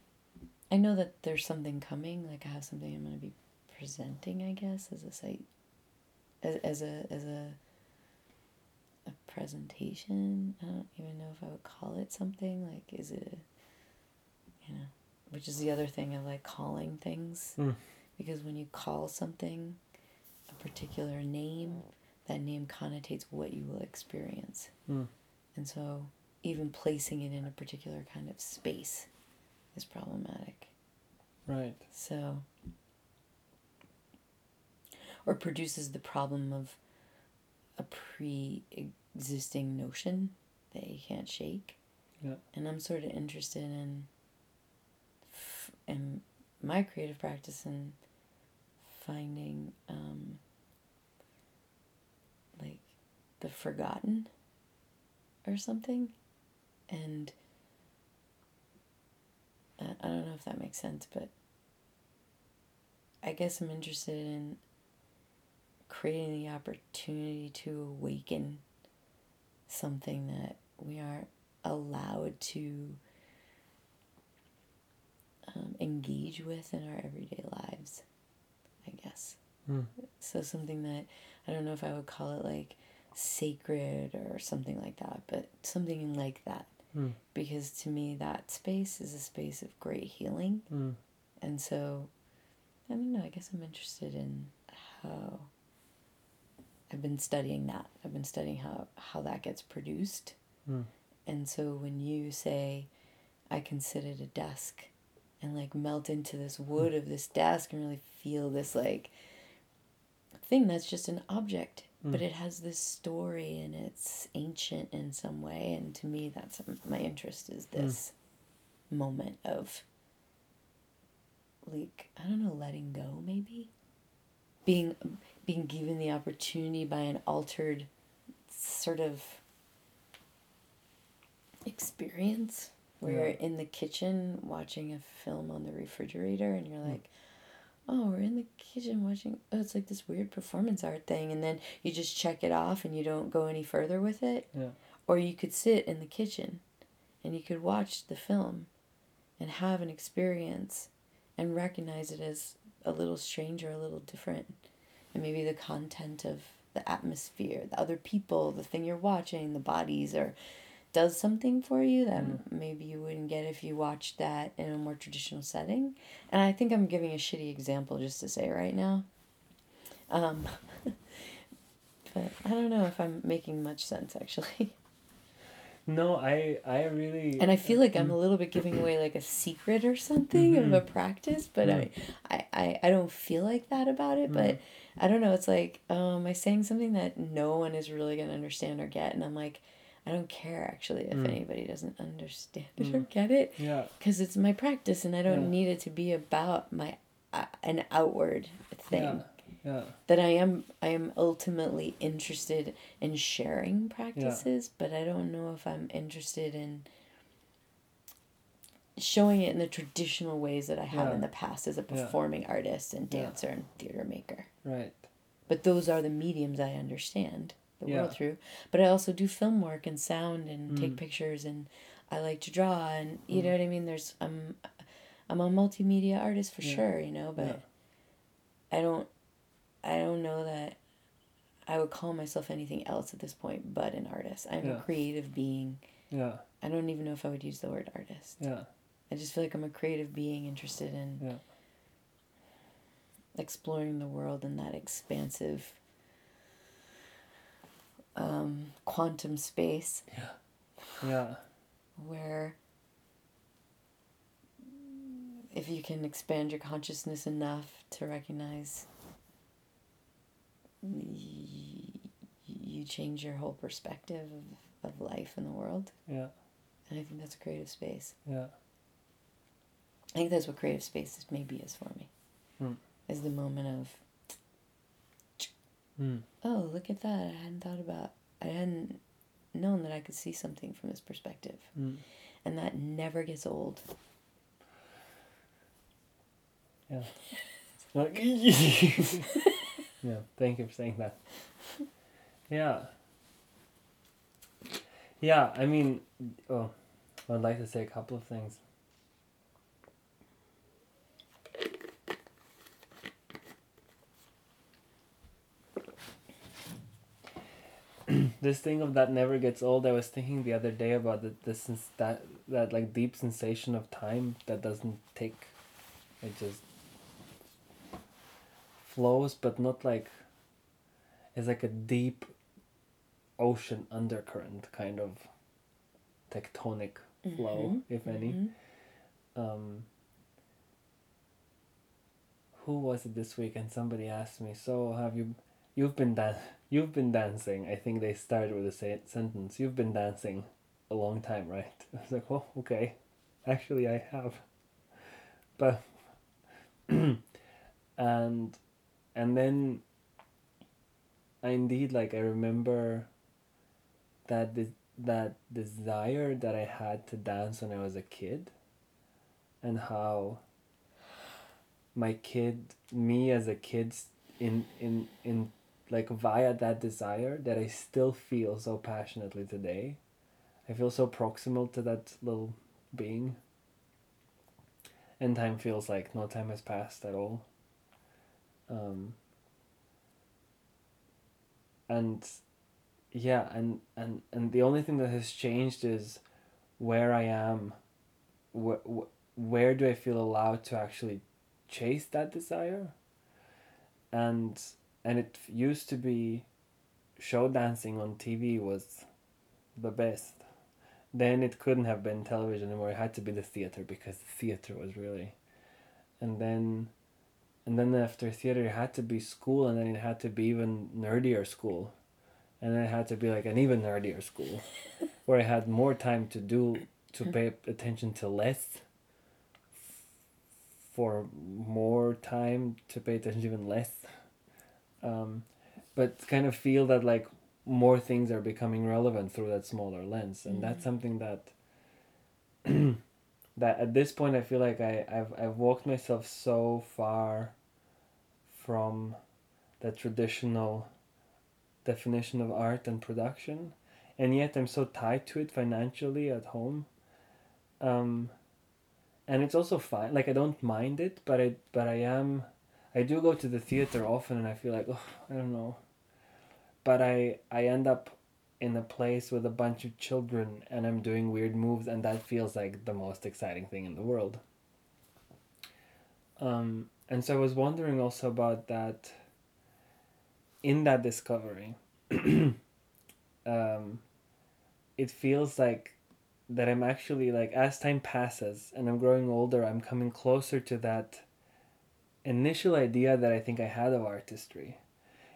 I know that there's something coming. Like I have something I'm going to be presenting, I guess, as a site, as, as a as a a presentation. I don't even know if I would call it something. Like, is it, a, you know, which is the other thing I like calling things, Mm. because when you call something a particular name, that name connotates what you will experience, Mm. and so even placing it in a particular kind of space is problematic. Right. So, or produces the problem of a pre existing notion that you can't shake. Yeah. And I'm sort of interested in, in my creative practice and finding, um, like, the forgotten or something. And I I don't know if that makes sense, but I guess I'm interested in creating the opportunity to awaken something that we aren't allowed to um, engage with in our everyday lives, I guess. Mm. So something that I don't know if I would call it like sacred or something like that, but something like that Mm. because to me that space is a space of great healing Mm. and so i don't know i guess i'm interested in how i've been studying that i've been studying how how that gets produced Mm. and so when you say i can sit at a desk and like melt into this wood of this desk and really feel this like thing that's just an object but Mm. it has this story and it's ancient in some way and to me that's um, my interest is mm. this moment of like i don't know letting go maybe being being given the opportunity by an altered sort of experience where Yeah. you're in the kitchen watching a film on the refrigerator and you're mm. like oh we're in the kitchen watching oh it's like this weird performance art thing and then you just check it off and you don't go any further with it Yeah. or you could sit in the kitchen and you could watch the film and have an experience and recognize it as a little strange or a little different and maybe the content of the atmosphere the other people the thing you're watching the bodies or does something for you that maybe you wouldn't get if you watched that in a more traditional setting and i think i'm giving a shitty example just to say right now um, *laughs* but i don't know if i'm making much sense actually *laughs* No, I I really and I feel like I'm a little bit giving away like a secret or something of a Mm-hmm. practice, but I, I, I, I don't feel like that about it. Mm. But I don't know. It's like, um, am I saying something that no one is really gonna understand or get? And I'm like, I don't care actually if Mm. anybody doesn't understand it *laughs* or get it, yeah because it's my practice, and I don't Yeah. need it to be about my uh, an outward thing. yeah yeah That I am I am ultimately interested in sharing practices, but I don't know if I'm interested in showing it in the traditional ways that I have in the past as a Yeah. performing artist and Yeah. dancer and theater maker. right But those are the mediums I understand the Yeah. world through. But I also do film work and sound and take Mm. pictures and I like to draw and you know what I mean. There's I'm I'm a multimedia artist for Yeah. sure, you know, but Yeah. I don't I don't know that I would call myself anything else at this point but an artist. I'm a creative being. yeah I don't even know if I would use the word artist. yeah I just feel like I'm a creative being interested in exploring the world in that expansive um, quantum space yeah. Yeah. where if you can expand your consciousness enough to recognize y- you change your whole perspective of, of life and the world. Yeah. And i think that's a creative space. Yeah. I think that's what creative space maybe is for me. Hmm. is the moment of mm. oh look at that. I hadn't thought about i hadn't known that i could see something from this perspective. Mm. and that never gets old. Yeah. *laughs* *laughs* Yeah thank you for saying that. Yeah. Yeah I mean oh I'd like to say a couple of things this thing of that never gets old. I was thinking the other day about the, sens- that that like deep sensation of time that doesn't take, it just flows, but not like. It's like a deep ocean undercurrent kind of tectonic flow, Mhm, if any. mhm. Um, who was it this week? And somebody asked me, "So have you? You've been dan- You've been dancing." I think they started with a say- sentence. You've been dancing a long time, right? *laughs* I was like, "Oh, okay. Actually, I have." But *clears throat* and and then I indeed like I remember that this that desire that I had to dance when I was a kid and how my kid me as a kid in in in like via that desire that I still feel so passionately today. I feel so proximal to that little being. And time feels like no time has passed at all. Um, and yeah and and and the only thing that has changed is where i am wh- wh- where do i feel allowed to actually chase that desire and and it used to be show dancing on tv was the best. Then it couldn't have been television anymore. It had to be the theater because the theater was really and then and then after theater it had to be school and then it had to be even nerdier school. And then it had to be like an even nerdier school *laughs* where i had more time to do to mm-hmm. pay attention to less for more time to pay attention even less um, but kind of feel that like more things are becoming relevant through that smaller lens and that's Mm. something that *clears throat* that at this point I feel like I, I've I've walked myself so far from the traditional definition of art and production and yet I'm so tied to it financially at home um and it's also fine like I don't mind it but I but I am I do go to the theater often and I feel like oh I don't know but I I end up in a place with a bunch of children and I'm doing weird moves and that feels like the most exciting thing in the world. Um, and so I was wondering also about that in that discovery. *clears throat* um, it feels like that I'm actually like as time passes and I'm growing older, I'm coming closer to that initial idea that I think I had of artistry,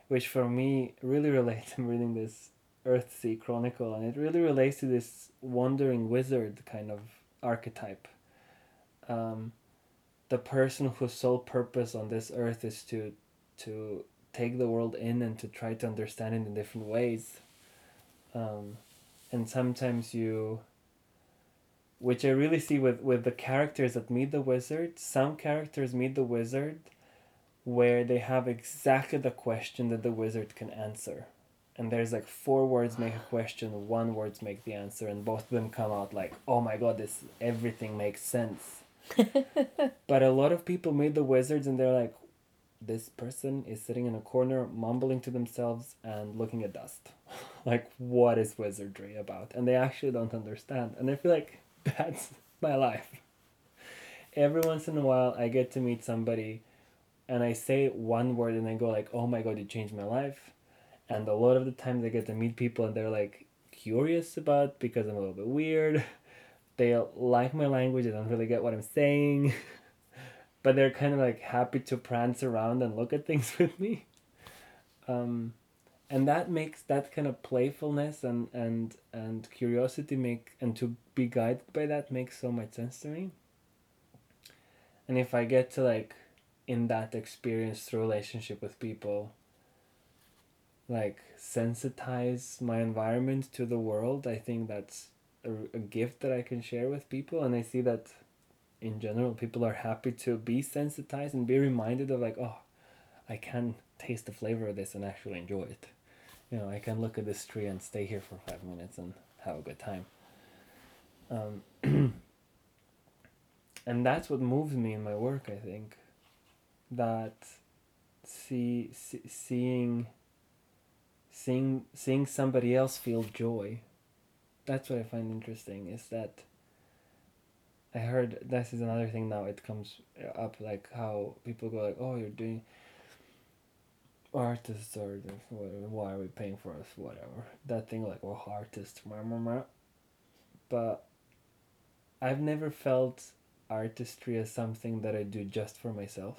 which for me really *laughs* relates. I'm reading this Earthsea Chronicle, and it really relates to this wandering wizard kind of archetype. Um, the person whose sole purpose on this earth is to to take the world in and to try to understand it in different ways. Um, and sometimes you which I really see with, with the characters that meet the wizard. Some characters meet the wizard where they have exactly the question that the wizard can answer. And there's like four words make a question one words make the answer and both of them come out like oh my god this everything makes sense. *laughs* But a lot of people meet the wizards and they're like this person is sitting in a corner mumbling to themselves and looking at dust. *laughs* Like what is wizardry about? And they actually don't understand. And i feel like *laughs* that's my life every once in a while i get to meet somebody and i say one word and i go like oh my god you changed my life and a lot of the times I get to meet people and they're like curious about because I'm a little bit weird. *laughs* They like my language, they don't really get what I'm saying. *laughs* but they're kind of like happy to prance around and look at things with me. Um, and that makes that kind of playfulness and, and, and curiosity make and to be guided by that makes so much sense to me. And if I get to like in that experience through relationship with people, like sensitize my environment to the world i think that's a, a gift that i can share with people and i see that in general people are happy to be sensitized and be reminded of like oh i can taste the flavor of this and actually enjoy it you know i can look at this tree and stay here for five minutes and have a good time. Um, *clears throat* and that's what moves me in my work i think. That see, see seeing seeing seeing somebody else feel joy. That's what i find interesting is that i heard this is another thing now it comes up like how people go like oh you're doing artists or whatever, why are we paying for us whatever that thing like oh artists but i've never felt artistry as something that i do just for myself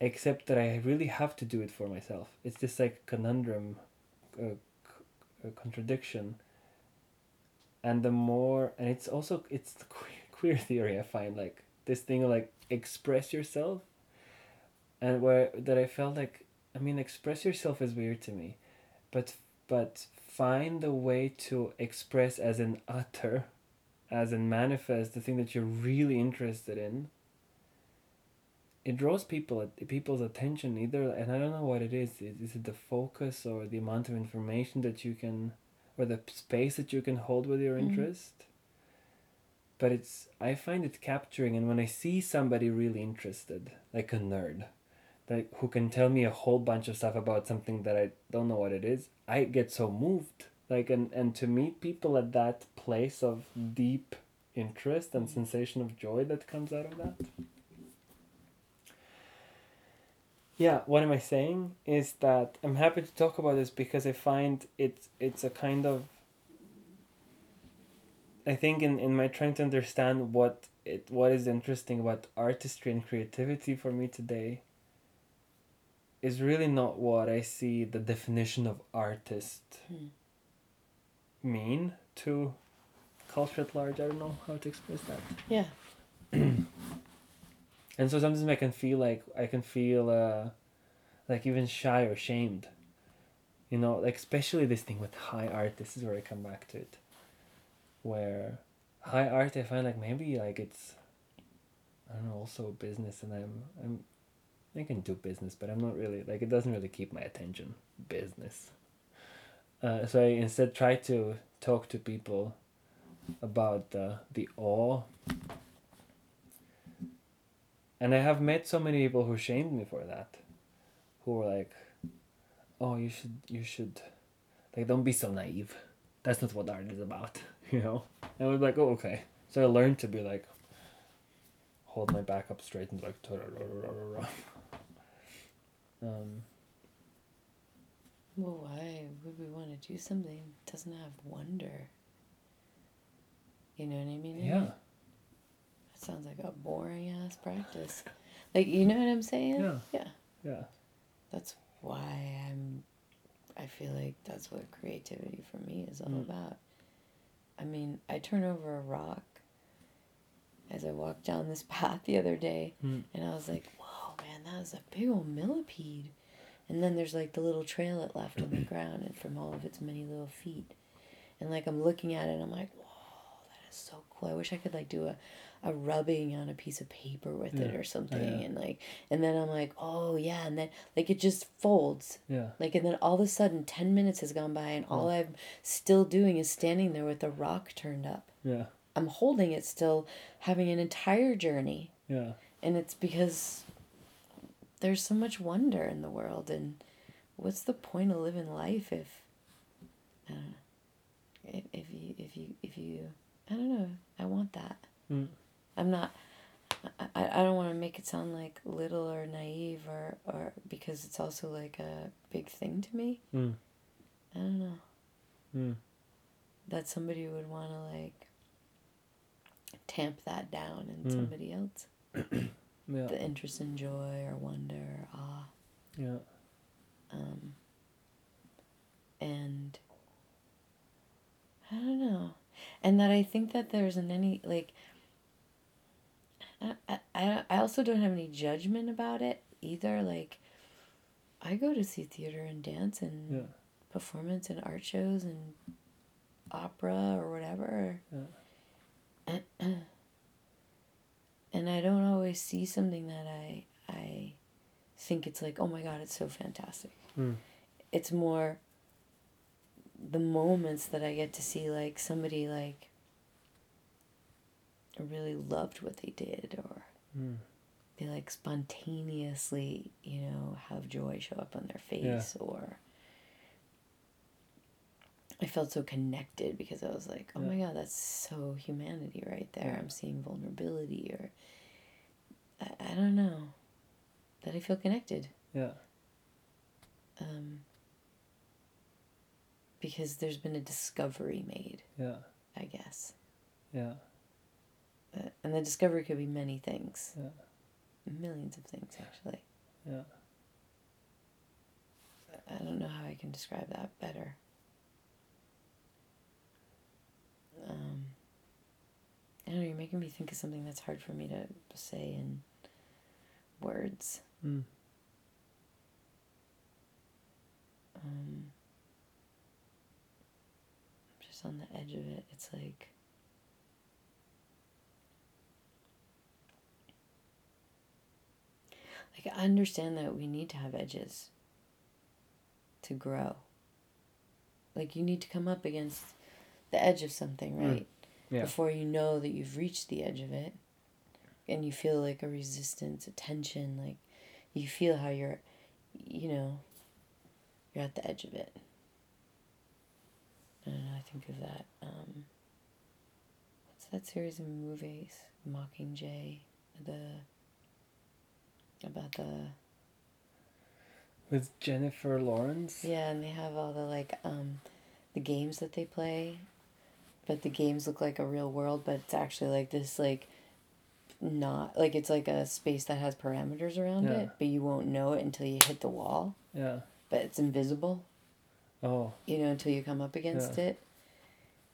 except that I really have to do it for myself. It's this like conundrum, a, a contradiction. And the more, and it's also it's the *laughs* queer, queer theory. I find like this thing like express yourself, and where that I felt like I mean express yourself is weird to me, but but find the way to express as an utter, as in manifest the thing that you're really interested in. It draws people people's attention either and i don't know what it is. Is it the focus or the amount of information that you can or the space that you can hold with your Mhm. interest? But it's i find it capturing and when i see somebody really interested like a nerd like who can tell me a whole bunch of stuff about something that i don't know what it is i get so moved. Like and and to meet people at that place of deep interest and sensation of joy that comes out of that. Yeah what am i saying? Is that i'm happy to talk about this because i find it's it's a kind of i think in, in my trying to understand what it what is interesting about artistry and creativity for me today is really not what i see the definition of artist Hmm. mean to culture at large i don't know how to express that Yeah. *clears throat* and so sometimes I can feel like I can feel uh, like even shy or shamed. You know, like especially this thing with high art. This is where I come back to it. Where high art, I find like maybe like it's, I don't know, also a business, and I'm I'm, I can do business, but I'm not really like it doesn't really keep my attention. Business. Uh, so I instead try to talk to people about the the awe. And I have met so many people who shamed me for that, who were like, "Oh, you should, you should, like, don't be so naive. That's not what art is about, *laughs* you know." And I was like, "Oh, okay." So I learned to be like, hold my back up straight and like, um, Well, why would we want to do something that doesn't have wonder? You know what I mean? yeah, That sounds like a boring ass practice. Like, you know what I'm saying? Yeah. Yeah. yeah, That's why I'm. I feel like that's what creativity for me is all Mm. about. I mean, I turn over a rock as I walked down this *laughs* path the other day, Mm. and I was like, "Whoa, man, that was a big old millipede." And then there's like the little trail it left on the *clears throat* ground, and from all of its many little feet, and like I'm looking at it, and I'm like, "Whoa, that is so cool." I wish I could like do a, a rubbing on a piece of paper with it or something, yeah. and like, and then I'm like, "Oh yeah," and then like it just folds, yeah, like, and then all of a sudden, 10 minutes has gone by, and all I'm still doing is standing there with the rock turned up. yeah, I'm holding it still, having an entire journey. yeah, And it's because there's so much wonder in the world. And what's the point of living life if, I don't know, if, if you, if you, if you, I don't know, I want that. Mm. I'm not. I, I don't want to make it sound like little or naive or, or because it's also like a big thing to me. Mm. I don't know. Mm. That somebody would want to like tamp that down in Mm. somebody else. *clears throat* yeah, The interest in joy or wonder or awe. yeah, Um, and I don't know. And that I think that there isn't any, like, I, I, I also don't have any judgment about it either. Like, I go to see theater and dance and yeah, performance and art shows and opera or whatever. and I don't always see something that I I think it's like, oh my god, it's so fantastic. Mm. It's more the moments that I get to see like somebody like really loved what they did or Mm. they like spontaneously, you know, have joy show up on their face or I felt so connected because I was like, oh my god, that's so humanity right there. Yeah. I'm seeing vulnerability or I, I don't know. That I feel connected. yeah, Um, because there's been a discovery made, yeah, I guess. yeah, Uh, and the discovery could be many things. Yeah. Millions of things, actually. yeah. I don't know how I can describe that better. Um, I don't know, you're making me think of something that's hard for me to say in words. Mm. Um, just on the edge of it, it's like. Like, I understand that we need to have edges to grow. Like, you need to come up against the edge of something, Mm. right? Yeah. Before you know that you've reached the edge of it. And you feel like a resistance, a tension, like you feel how you're, you know, you're at the edge of it. I I think of that. Um, what's that series of movies? Mockingjay, the about the With Jennifer Lawrence. yeah, and they have all the like um, the games that they play, but the games look like a real world, but it's actually like this like not like it's like a space that has parameters around Yeah. it, but you won't know it until you hit the wall. Yeah. But it's invisible. Oh. you know, until you come up against Yeah. it.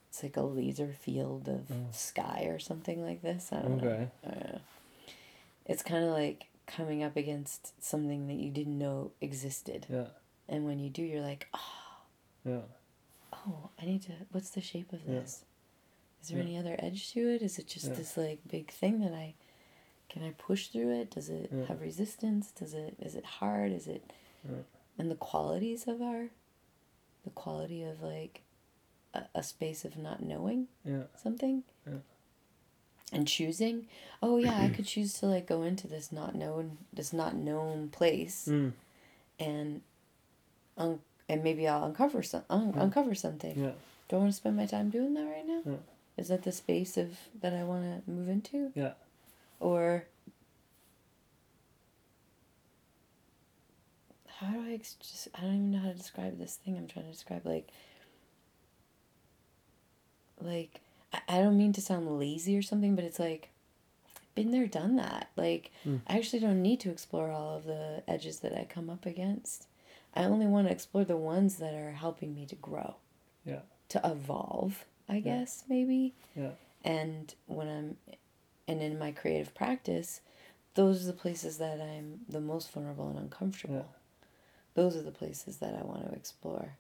It's like a laser field of Oh. sky or something like this. I don't know. Okay. Know. It's kind of like coming up against something that you didn't know existed. Yeah. And when you do, you're like, oh, Yeah. oh, I need to. What's the shape of Yeah. this? Is there Yeah. any other edge to it? Is it just Yeah. this like big thing that I can I push through it? Does it Yeah. have resistance? Does it is it hard? Is it and the qualities of our the quality of like a, a space of not knowing Yeah. something Yeah. and choosing oh yeah i *clears throat* could choose to like go into this not known this not known place Mm. and un- and maybe i'll uncover some un- uncover something Yeah. do i want to spend my time doing that right now Yeah. Is that the space of that i want to move into Yeah. or how do i ex- just i don't even know how to describe this thing i'm trying to describe like like I, I don't mean to sound lazy or something but it's like been there done that like Mm. i actually don't need to explore all of the edges that i come up against i only want to explore the ones that are helping me to grow Yeah. to evolve i Yeah. guess maybe Yeah. and when i'm and in my creative practice those are the places that i'm the most vulnerable and uncomfortable those are the places that i want to explore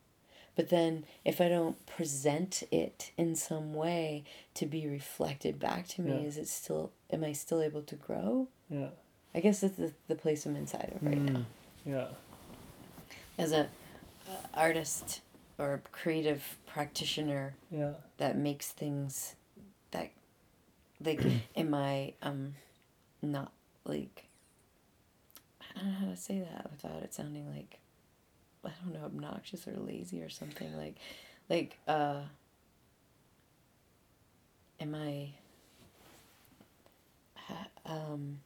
but then if i don't present it in some way to be reflected back to me Yeah. is it still am i still able to grow Yeah. i guess that's the, the place i'm inside of right now Mm. Yeah. as a uh, artist or creative practitioner Yeah. that makes things that like *clears throat* am I um not like I don't know how to say that without it sounding like I don't know obnoxious or lazy or something like like uh am I ha- um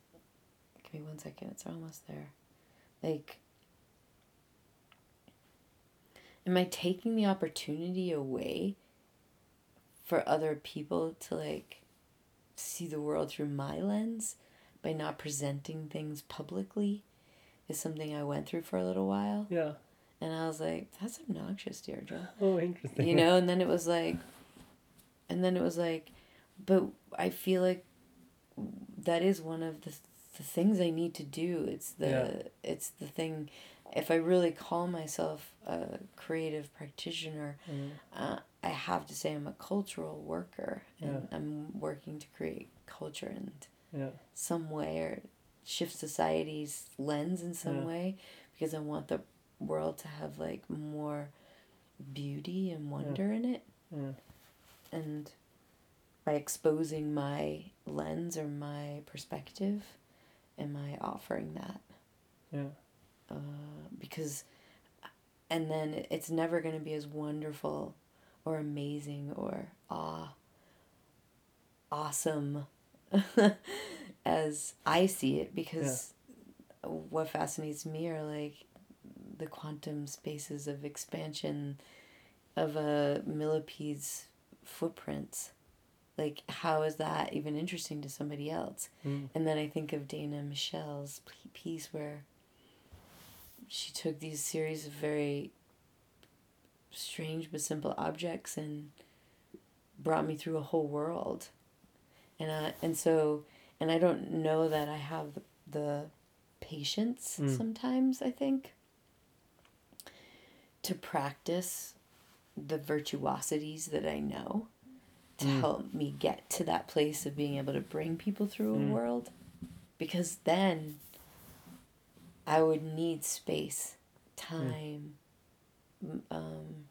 give me one second it's almost there like am I taking the opportunity away for other people to like see the world through my lens by not presenting things publicly is something I went through for a little while. Yeah. And I was like, that's obnoxious, Deirdre. *laughs* Oh, interesting. You know, and then it was like, and then it was like, but I feel like that is one of the, the things I need to do. It's the, Yeah. it's the thing, if I really call myself a creative practitioner, Mm. uh, I have to say I'm a cultural worker and Yeah. I'm working to create culture and Yeah. some way or shift society's lens in some Yeah. way because I want the world to have like more beauty and wonder in it and by exposing my lens or my perspective am I offering that Yeah. Uh, because and then it's never going to be as wonderful or amazing or awe awesome *laughs* as I see it because what fascinates me are like the quantum spaces of expansion of a millipede's footprints. Like how is that even interesting to somebody else? Mm. and then I think of Dana Michel's piece where she took these series of very strange but simple objects and brought me through a whole world. And I, and so and I don't know that I have the, the patience Mm. sometimes, I think, to practice the virtuosities that I know to Mm. help me get to that place of being able to bring people through a Mm. world because then I would need space, time, m um,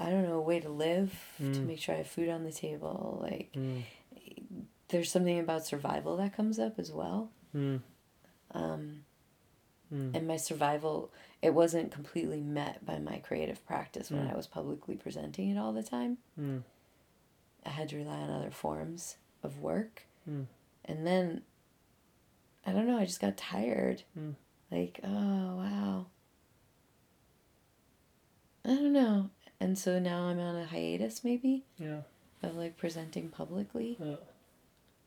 I don't know, a way to live, to Mm. make sure I have food on the table. Like, Mm. there's something about survival that comes up as well. Mm. Um, Mm. and my survival, it wasn't completely met by my creative practice when Mm. I was publicly presenting it all the time. Mm. I had to rely on other forms of work. Mm. And then, I don't know, I just got tired. Mm. Like, oh, wow. I don't know. And so now I'm on a hiatus, maybe, Yeah. of like presenting publicly. Yeah.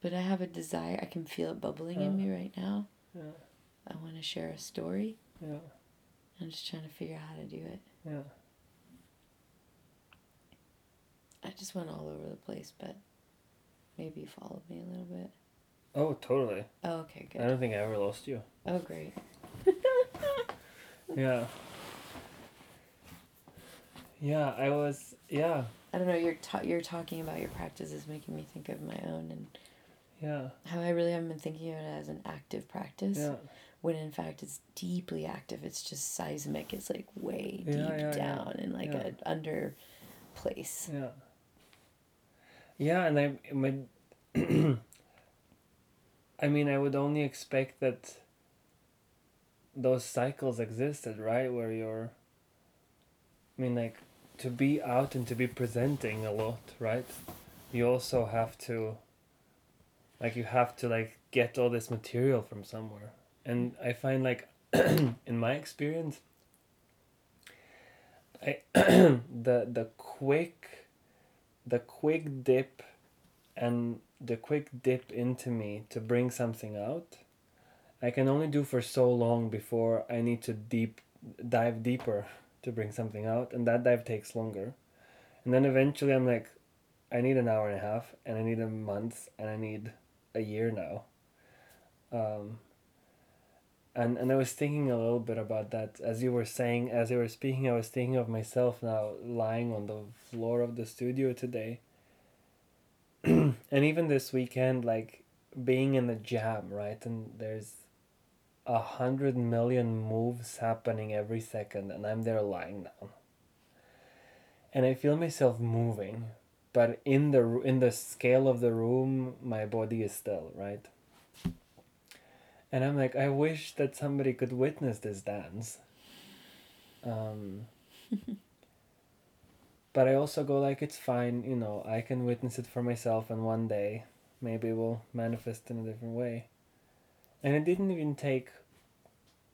But I have a desire, I can feel it bubbling Yeah. in me right now. Yeah. I want to share a story. Yeah. I'm just trying to figure out how to do it. Yeah. I just went all over the place, but maybe you followed me a little bit. Oh, totally. Oh, okay, good. I don't think I ever lost you. Oh, great. Yeah. Yeah, I was. Yeah, I don't know. You're ta- you're talking about your practices, making me think of my own and yeah, how I really haven't been thinking of it as an active practice. yeah. When in fact it's deeply active. It's just seismic. It's like way Yeah, deep yeah, down in like a under place. Yeah. Yeah, and I, my, *clears throat* I mean, I would only expect that those cycles existed, right? Where you're, I mean, like, to be out and to be presenting a lot, right? You also have to, like, you have to, like, get all this material from somewhere. And I find, like, *clears throat* in my experience, I, *clears throat* the, the quick, the quick dip and the quick dip into me to bring something out i can only do for so long before i need to deep dive deeper to bring something out and that dive takes longer. And then eventually i'm like i need an hour and a half and i need a month and i need a year now. Um, and and i was thinking a little bit about that. As you were saying as you were speaking i was thinking of myself now lying on the floor of the studio today *clears throat* and even this weekend like being in the jam right? And there's a hundred million moves happening every second and i'm there lying down. And i feel myself moving but in the in the scale of the room my body is still right? And i'm like i wish that somebody could witness this dance. Um *laughs* but I also go like it's fine, you know, I can witness it for myself and one day maybe it will manifest in a different way. And it didn't even take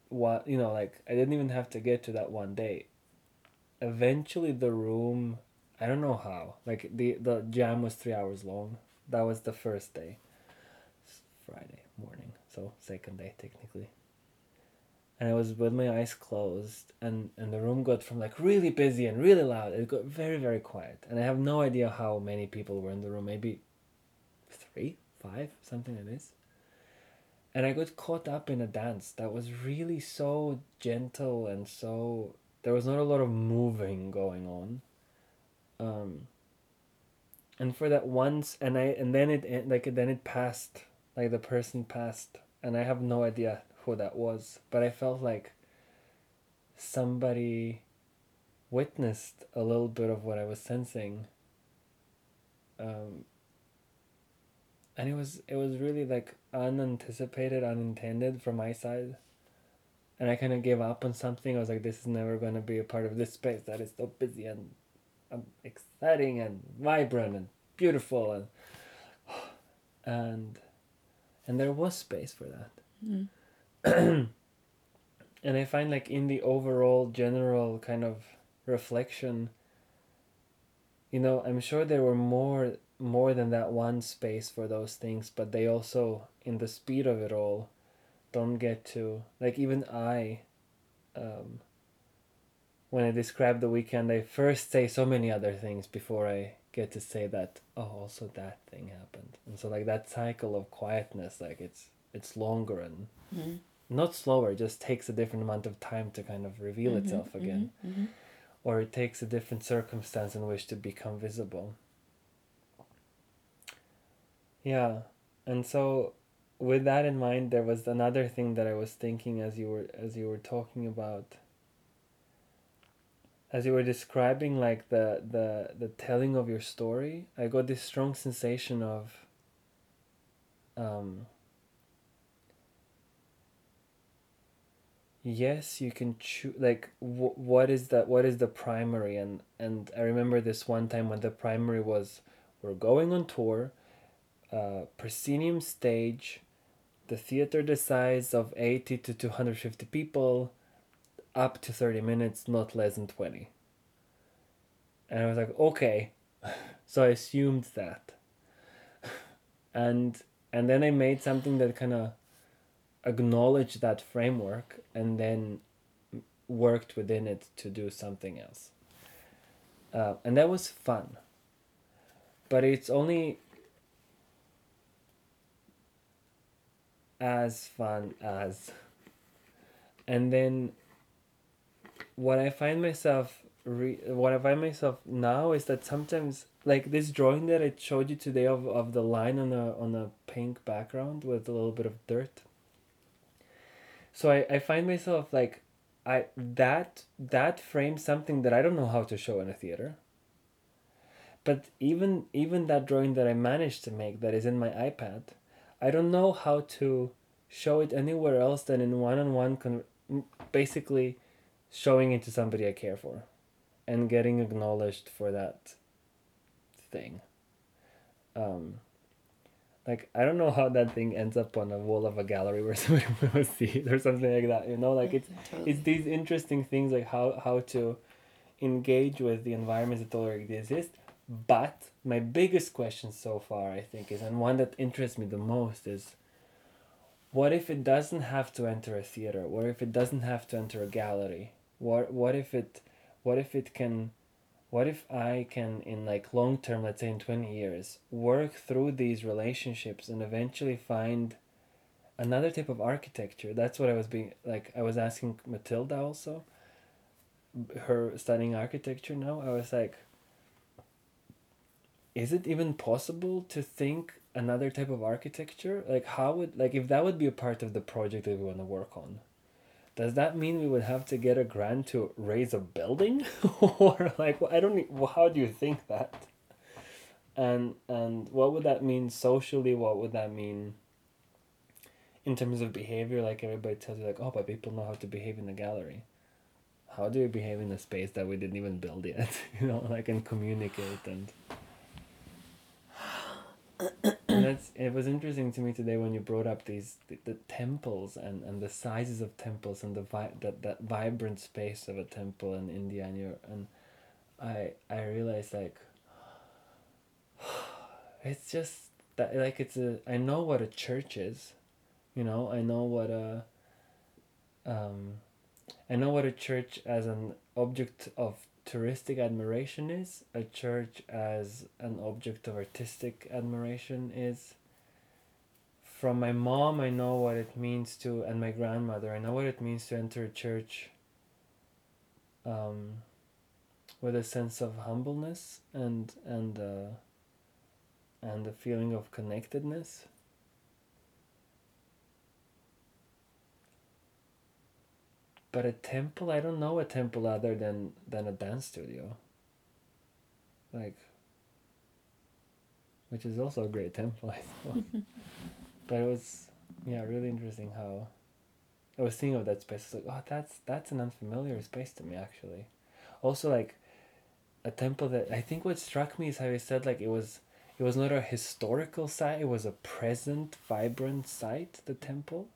what you know, like I didn't even have to get to that one day. Eventually the room I don't know how. Like the the jam was three hours long. That was the first day. Friday morning, so second day technically and I was with my eyes closed, and and the room got from like really busy and really loud. It got very very quiet, and I have no idea how many people were in the room. Maybe three, five, something like this. And I got caught up in a dance that was really so gentle and so there was not a lot of moving going on. Um. And for that once, and I and then it like then it passed, like the person passed, and I have no idea who that was, but I felt like somebody witnessed a little bit of what I was sensing. Um, and it was it was really like unanticipated, unintended from my side. And I kind of gave up on something. I was like, this is never gonna be a part of this space that is so busy and um, exciting and vibrant and beautiful and *sighs* and and there was space for that Mm. *clears throat* and I find like in the overall general kind of reflection, you know, I'm sure there were more more than that one space for those things, but they also in the speed of it all don't get to like even I um when I describe the weekend I first say so many other things before I get to say that oh also that thing happened. And so like that cycle of quietness like it's it's longer and Mm. Not slower, it just takes a different amount of time to kind of reveal Mhm, itself again. mhm, mhm. Or it takes a different circumstance in which to become visible. Yeah. And so with that in mind there was another thing that I was thinking as you were as you were talking about as you were describing like the the the telling of your story, I got this strong sensation of um yes you can choose like what is that what is the primary? And and i remember this one time when the primary was we're going on tour uh proscenium stage the theater the size of 80 to 250 people up to 30 minutes not less than 20 and i was like okay. *laughs* So i assumed that. *laughs* And and then i made something that kind of acknowledge that framework and then worked within it to do something else. Uh, and that was fun. But it's only as fun as. And then what I find myself re- what I find myself now is that sometimes like this drawing that I showed you today of, of the line on a on a pink background with a little bit of dirt. So I, I find myself like I that that frames something that I don't know how to show in a theater. But even even that drawing that I managed to make that is in my iPad, I don't know how to show it anywhere else than in one-on-one con- basically showing it to somebody I care for and getting acknowledged for that thing. Um, like I don't know how that thing ends up on a wall of a gallery where *laughs* somebody will see it or something like that. You know, like it's Totally. it's these interesting things like how how to engage with the environments that already exist. But my biggest question so far, I think, is and one that interests me the most is what if it doesn't have to enter a theater? What if it doesn't have to enter a gallery? What what if it what if it can what if I can in like long term, let's say in twenty years, work through these relationships and eventually find another type of architecture? That's what I was being like I was asking Matilda also her studying architecture now, I was like is it even possible to think another type of architecture? Like how would like if that would be a part of the project that we want to work on? Does that mean we would have to get a grant to raise a building, *laughs* or like I don't well, how do you think that? And and what would that mean socially? What would that mean? In terms of behavior, like everybody tells you, like oh, but people know how to behave in the gallery. How do we behave in a space that we didn't even build yet? *laughs* you know, like and communicate and *clears throat* and that's it was interesting to me today when you brought up these the, the temples and, and the sizes of temples and the vi- that, that vibrant space of a temple in India and you and I I realized like *sighs* it's just that like it's a I know what a church is you know? I know what a um I know what a church as an object of touristic admiration is, a church as an object of artistic admiration is. From my mom, I know what it means to, and my grandmother, I know what it means to enter a church um, with a sense of humbleness and and uh, and a feeling of connectedness. But a temple, I don't know a temple other than than a dance studio. Like, which is also a great temple, *laughs* I suppose. but it was, yeah, really interesting how. I was thinking of that space. It's like, oh, that's that's an unfamiliar space to me, actually. Also, like, a temple that I think what struck me is how he said like it was, it was not a historical site. It was a present, vibrant site. The temple.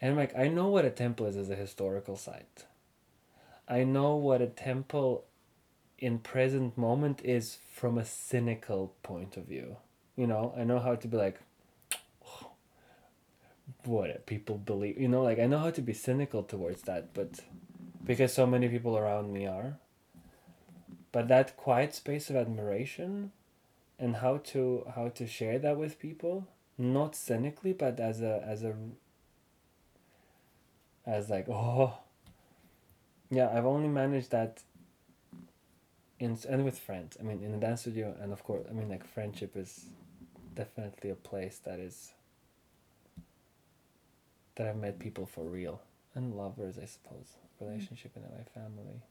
And like I know what a temple is as a historical site. I know what a temple in present moment is from a cynical point of view. You know, I know how to be like what people believe you know, like I know how to be cynical towards that, but because so many people around me are. But that quiet space of admiration and how to how to share that with people, not cynically, but as a as a as like oh. Yeah i've only managed that in and with friends. I mean in the dance studio and of course i mean like friendship is definitely a place that is that i've met people for real and lovers i suppose. Mm-hmm. Relationship in my family.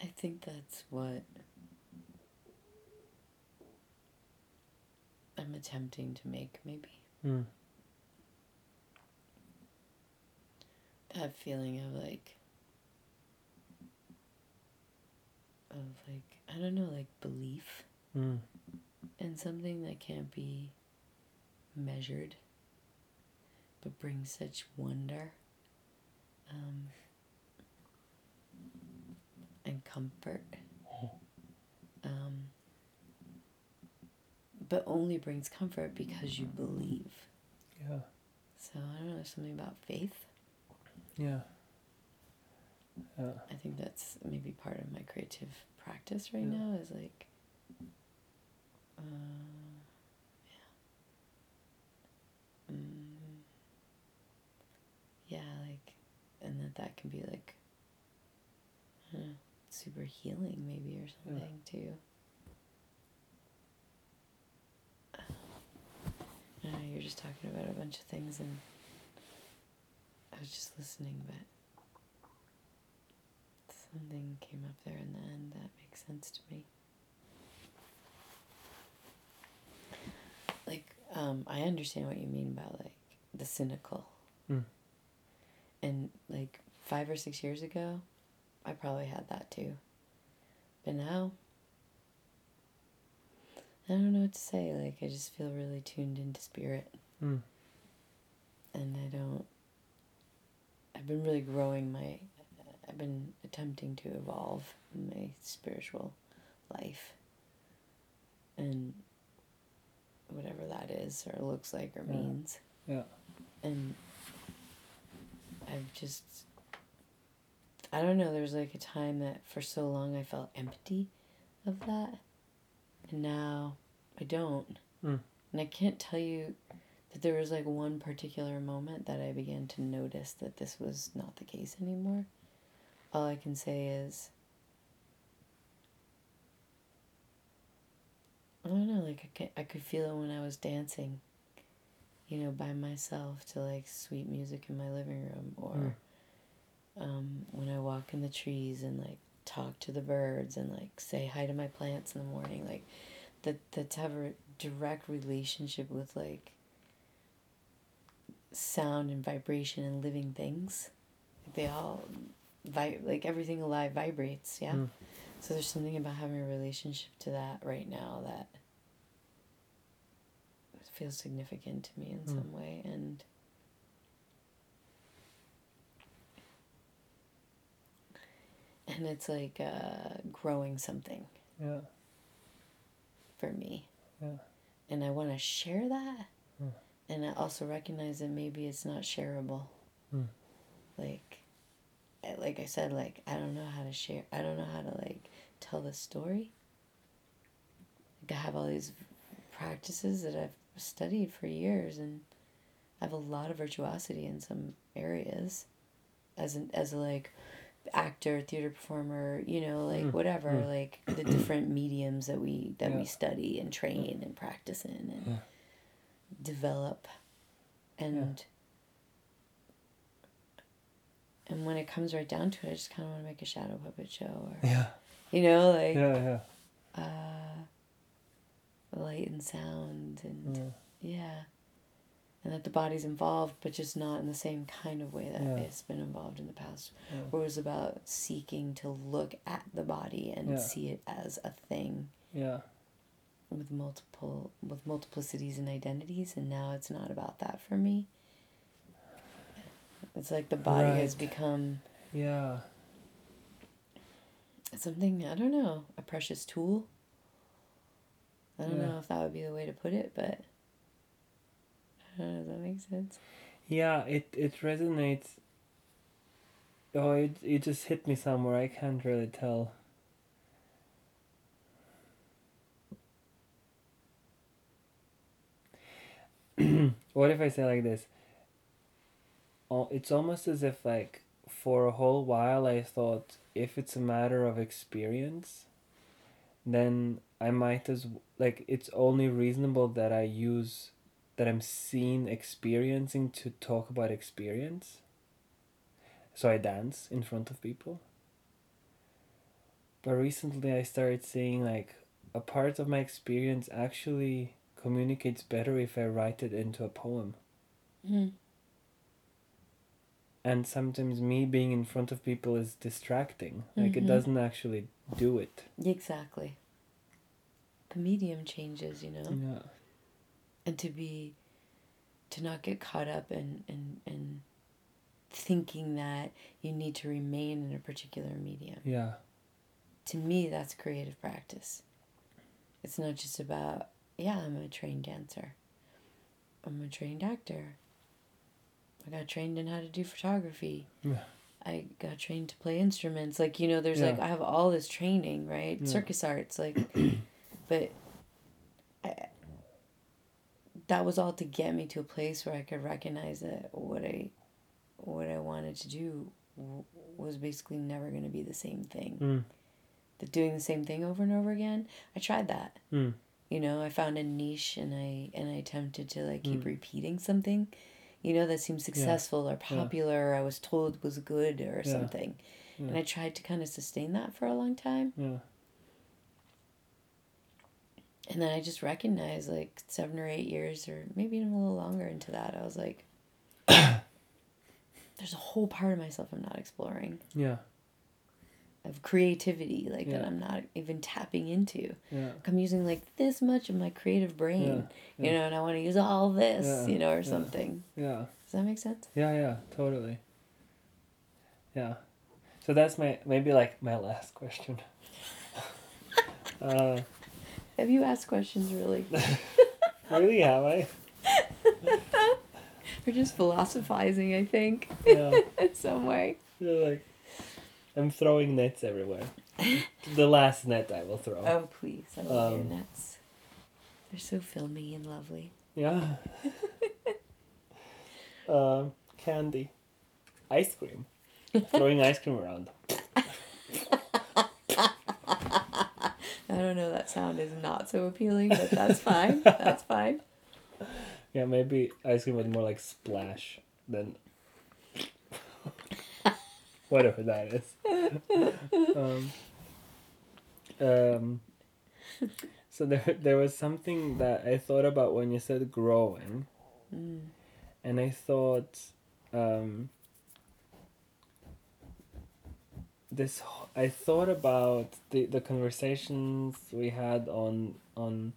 I think that's what I'm attempting to make, maybe. mm. That feeling of like, of like, I don't know, like belief Mm. in something that can't be measured, but brings such wonder um, and comfort. *laughs* Um, but only brings comfort because you believe. yeah So I don't know, something about faith. yeah yeah I think that's maybe part of my creative practice right Yeah. now is like Uh, yeah. Mm, yeah, like, and that that can be like, know, super healing maybe or something too. Know you're just talking about a bunch of things and I was just listening, but something came up there in the end that makes sense to me. Like, um, I understand what you mean about like the cynical. Mm. And like five or six years ago, I probably had that too. But now, I don't know what to say. Like, I just feel really tuned into spirit. Mm. And I don't. I've been really growing my. I've been attempting to evolve my spiritual life. And whatever that is, or looks like, or Yeah. means. Yeah. And I've just. I don't know, there was like a time that for so long I felt empty of that. And now I don't. Mm. And I can't tell you that there was like one particular moment that I began to notice that this was not the case anymore. All I can say is I don't know, like I could, I could feel it when I was dancing, you know, by myself to like sweet music in my living room or Mm. um, when I walk in the trees and like talk to the birds and like say hi to my plants in the morning, like that that to have a direct relationship with like sound and vibration and living things. They all vi- like everything alive vibrates, yeah. Mm. So there's something about having a relationship to that right now that feels significant to me in Mm. some way and and it's like uh, growing something Yeah. for me. Yeah. And I want to share that. Mm. And I also recognize that maybe it's not shareable. Mm. Like, I- like I said, like I don't know how to share. I don't know how to like tell the story. Like I have all these practices that I've studied for years, and I have a lot of virtuosity in some areas, as an as a like actor, theater performer, you know, like Mm, whatever, mm. like the different *clears throat* mediums that we that Yeah. we study and train and practice in and Yeah. develop, and and when it comes right down to it, I just kind of want to make a shadow puppet show, or Yeah. you know, like Yeah. Yeah. uh, light and sound, and Yeah. And that the body's involved, but just not in the same kind of way that Yeah. it's been involved in the past, Yeah. where it was about seeking to look at the body and Yeah. see it as a thing Yeah. with multiple with multiplicities and identities, and now it's not about that for me. It's like the body has become Yeah. something I don't know, a precious tool. I don't know if that would be the way to put it, but I don't know. Does that make sense? Yeah, it it resonates. Oh, it it just hit me somewhere. I can't really tell. *clears throat* what if I say like this? Oh, it's almost as if like for a whole while I thought if it's a matter of experience, then I might as like it's only reasonable that I use that I'm seen experiencing to talk about experience. So I dance in front of people. But recently I started seeing like a part of my experience actually communicates better if I write it into a poem. Mm. And sometimes me being in front of people is distracting. Like it Mhm. doesn't actually do it. Exactly. The medium changes, you know, Yeah. And to be, to not get caught up in in in thinking that you need to remain in a particular medium. Yeah. to me that's creative practice it's not just about yeah i'm a trained dancer i'm a trained actor i got trained in how to do photography Yeah. i got trained to play instruments like you know there's like i have all this training right Yeah. circus arts like *clears throat* but that was all to get me to a place where I could recognize that what I what I wanted to do w- was basically never going to be the same thing. Mm. That doing the same thing over and over again, I tried that. Mm. You know, I found a niche and I and I attempted to like keep Mm. repeating something, you know, that seemed successful or popular or I was told was good or Yeah. something. And I tried to kind of sustain that for a long time. Yeah. And then I just recognized like seven or eight years or maybe even a little longer into that, I was like, *coughs* there's a whole part of myself I'm not exploring Yeah. of creativity, like that I'm not even tapping into. Yeah. Like, I'm using like this much of my creative brain, Yeah, you yeah. know, and I want to use all this, Yeah, you know, or yeah. something. Yeah. Does that make sense? Yeah, yeah, totally. Yeah. So that's my maybe like my last question. *laughs* uh Have you asked questions really? *laughs* really have I? *laughs* We're just philosophizing, I think, Yeah. *laughs* in some way. You're like I'm throwing nets everywhere. the last net I will throw. Oh, please. I love Um, your nuts. They're so filmy and lovely. Yeah. uh, candy. Ice cream. Throwing ice cream around. I don't know, that sound is not so appealing, but that's fine. *laughs* that's fine. Yeah, maybe ice cream was more like splash than *laughs* whatever that is. um, um, so there, there was something that I thought about when you said growing, Mm. and I thought, um, this. I thought about the the conversations we had on on,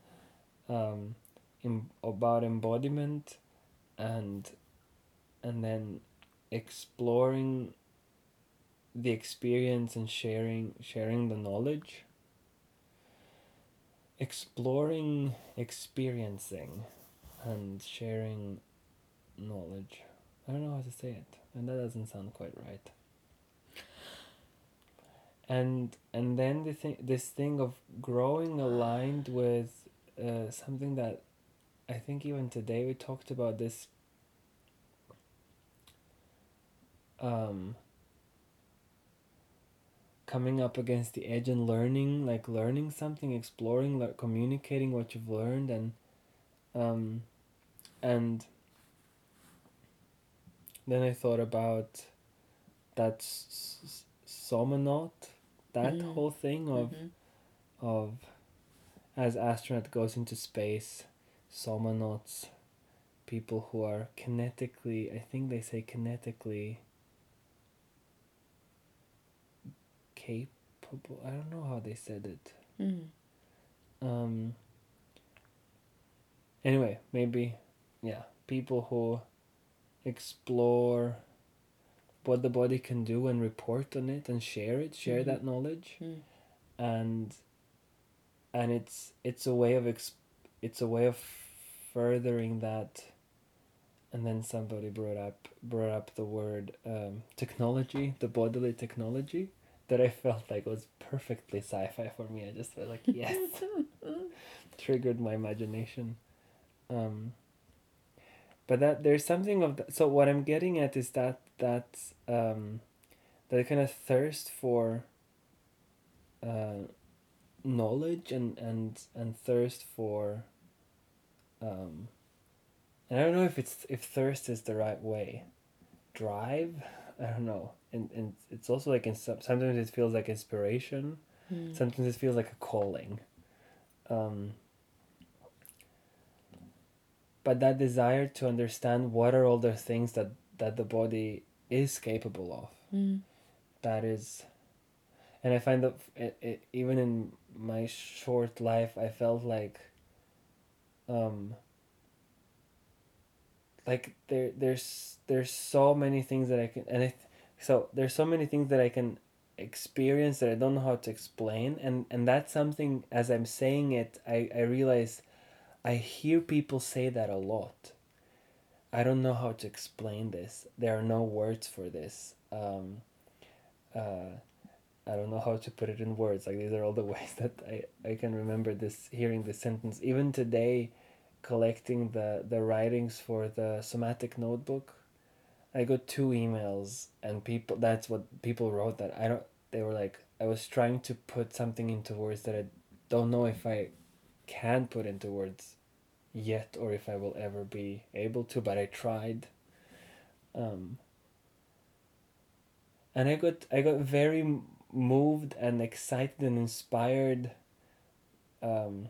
um, in, about embodiment, and, and then exploring the experience and sharing sharing the knowledge exploring experiencing and sharing knowledge i don't know how to say it and that doesn't sound quite right and and then the thing this thing of growing aligned with uh, something that i think even today we talked about this um coming up against the edge and learning like learning something exploring like communicating what you've learned and um and then i thought about that s- s- that Mhm. whole thing of Mhm. of as astronaut goes into space somonauts people who are kinetically i think they say kinetically capable i don't know how they said it Mm. um anyway maybe yeah people who explore what the body can do and report on it and share it share Mhm. that knowledge Mm. and and it's it's a way of ex- it's a way of furthering that and then somebody brought up brought up the word um, technology the bodily technology that I felt like was perfectly sci-fi for me I just felt like *laughs* yes triggered my imagination um, but that there's something of that so what I'm getting at is that that um, that kind of thirst for uh, knowledge and and and thirst for um and I don't know if it's if thirst is the right way. Drive? I don't know. And and it's also like in some, sometimes it feels like inspiration. Mm. sometimes it feels like a calling. Um but that desire to understand what are all the things that that the body is capable of Mm. that is and i find that it, it, even in my short life i felt like um like there there's there's so many things that i can and it so there's so many things that i can experience that i don't know how to explain and and that's something as i'm saying it i i realize i hear people say that a lot i don't know how to explain this there are no words for this um uh I don't know how to put it in words. Like these are all the *laughs* ways that I, I can remember this hearing this sentence. Even today, collecting the, the writings for the somatic notebook, I got two emails and people that's what people wrote that I don't they were like I was trying to put something into words that I don't know if I can put into words yet or if I will ever be able to, but I tried. Um, and I got I got very moved and excited and inspired um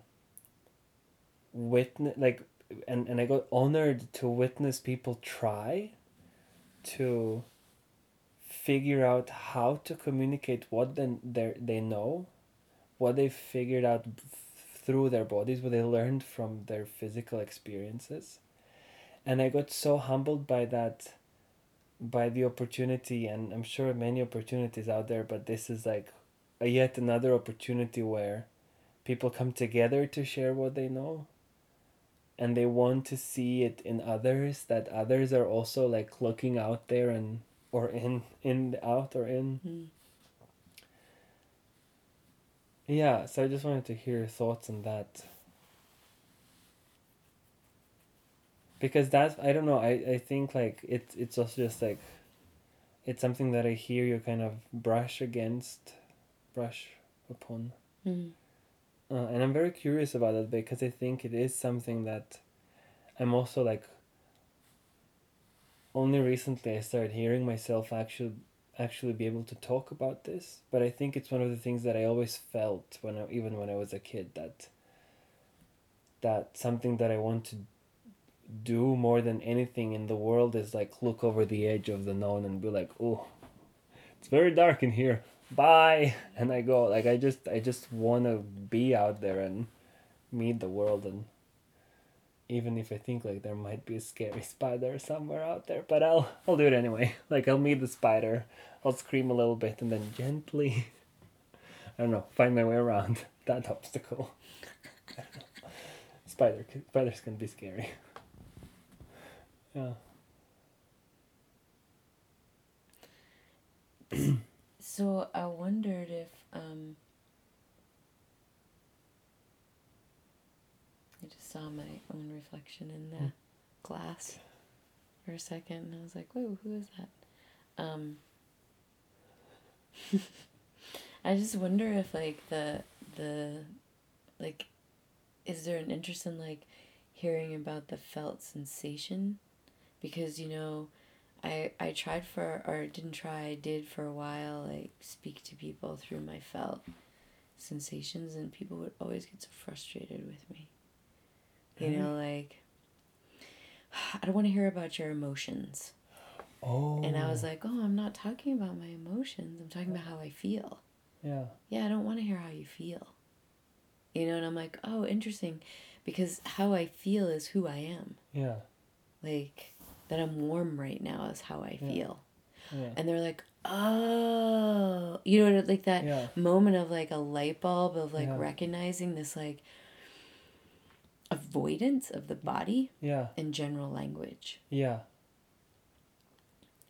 witness like and, and I got honored to witness people try to figure out how to communicate what then they they know what they figured out through their bodies what they learned from their physical experiences and I got so humbled by that by the opportunity and i'm sure many opportunities out there but this is like a yet another opportunity where people come together to share what they know and they want to see it in others that others are also like looking out there and or in in out or in Mm. Yeah so i just wanted to hear your thoughts on that because that's i don't know i i think like it it's also just like it's something that i hear you kind of brush against brush upon Mm. uh, and i'm very curious about it because i think it is something that i'm also like only recently i started hearing myself actually actually be able to talk about this but i think it's one of the things that i always felt when I, even when i was a kid that that something that i want to do more than anything in the world is like look over the edge of the known and be like oh it's very dark in here. Bye. And i go like i just i just want to be out there and meet the world and even if i think like there might be a scary *laughs* spider somewhere out there but i'll i'll do it anyway. *laughs* Like i'll meet the spider i'll scream a little bit and then gently *laughs* i don't know find my way around that obstacle. Spider spiders can be scary. Yeah. *clears throat* So I wondered if um, I just saw my own reflection in the Hmm. glass for a second, and I was like, "Whoa, who is that?" Um, *laughs* I just wonder if like the the like, is there an interest in like hearing about the felt sensation? Because you know, I I tried for or didn't try. I did for a while. Like speak to people through my felt sensations, and people would always get so frustrated with me. You know, mm-hmm. like *sighs* I don't want to hear about your emotions. oh And I was oh. like, oh, I'm not talking about my emotions. I'm talking about how I feel. yeah Yeah, I don't want to hear how you feel. You know, and I'm like, oh, interesting, because how I feel is who I am. yeah Like that I'm warm right now is how I Yeah. feel. yeah and they're like, oh, you know, like that yeah moment of like a light bulb of like recognizing this like avoidance of the body yeah in general language. yeah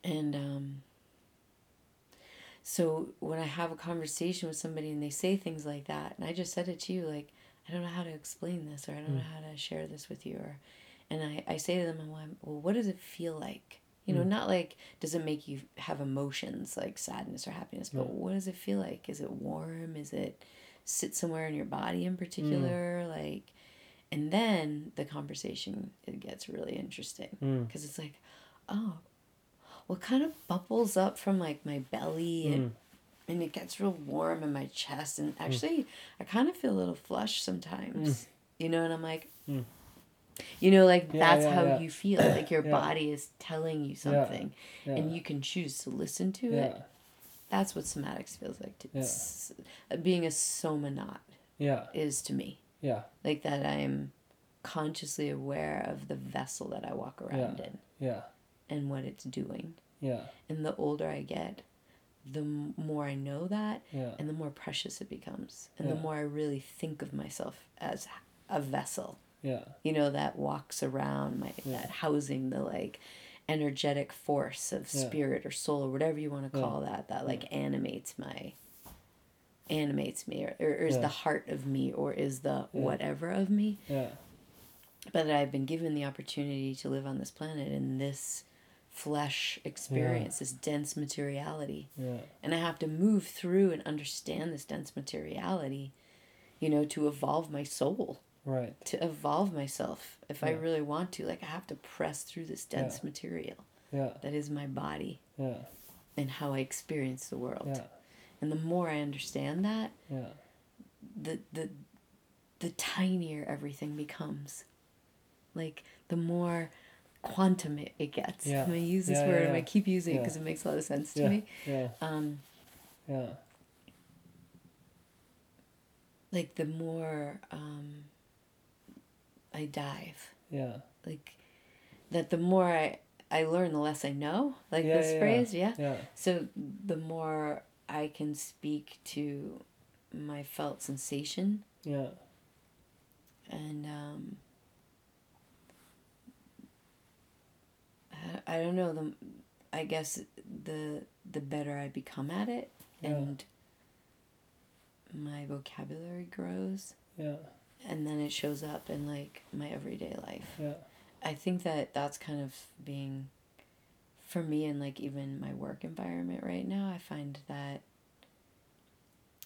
And um, so when I have a conversation with somebody and they say things like that, and I just said it to you, like, I don't know how to explain this or I don't know how to share this with you. Or, and I, I say to them, I'm like, well, what does it feel like? You know, Mm. not like, does it make you have emotions like sadness or happiness, but Yeah. what does it feel like? Is it warm? Is it sit somewhere in your body in particular? Like, and then the conversation, it gets really interesting mm. because it's like, oh, what kind of bubbles up from like my belly and, Mm. and it gets real warm in my chest and actually I kind of feel a little flush sometimes, you know, and I'm like, Mm. you know, like Yeah, that's yeah, how yeah. you feel, like your *clears throat* body is telling you something, and you can choose to listen to it. That's what somatics feels like to being a somanot yeah is to me, yeah like that I'm consciously aware of the vessel that I walk around in yeah and what it's doing. yeah And the older I get, the more I know that yeah and the more precious it becomes. And Yeah. the more I really think of myself as a vessel, yeah you know, that walks around my Yeah. that housing the like energetic force of Yeah. spirit or soul or whatever you want to Yeah. call that that like animates my animates me or, or is Yeah. the heart of me or is the Yeah. whatever of me Yeah. but that I've been given the opportunity to live on this planet in this flesh experience, this dense materiality. Yeah. And I have to move through and understand this dense materiality, you know, to evolve my soul, Right. to evolve myself. If I really want to, like, I have to press through this dense Yeah. material Yeah. that is my body Yeah. and how I experience the world. Yeah. And the more I understand that, Yeah. the the the tinier everything becomes. Like the more quantum it, it gets. Yeah. I'm gonna use this Yeah, word yeah, and I keep using it because it makes a lot of sense to me. Yeah. Um, Yeah. like the more um, I dive, Yeah. like that the more I I learn, the less I know. Like Yeah, this phrase, yeah. Yeah. So the more I can speak to my felt sensation Yeah. and um, I, I don't know the I guess the the better I become at it Yeah. and my vocabulary grows Yeah. and then it shows up in like my everyday life. Yeah. I think that that's kind of being for me and like even my work environment right now I find that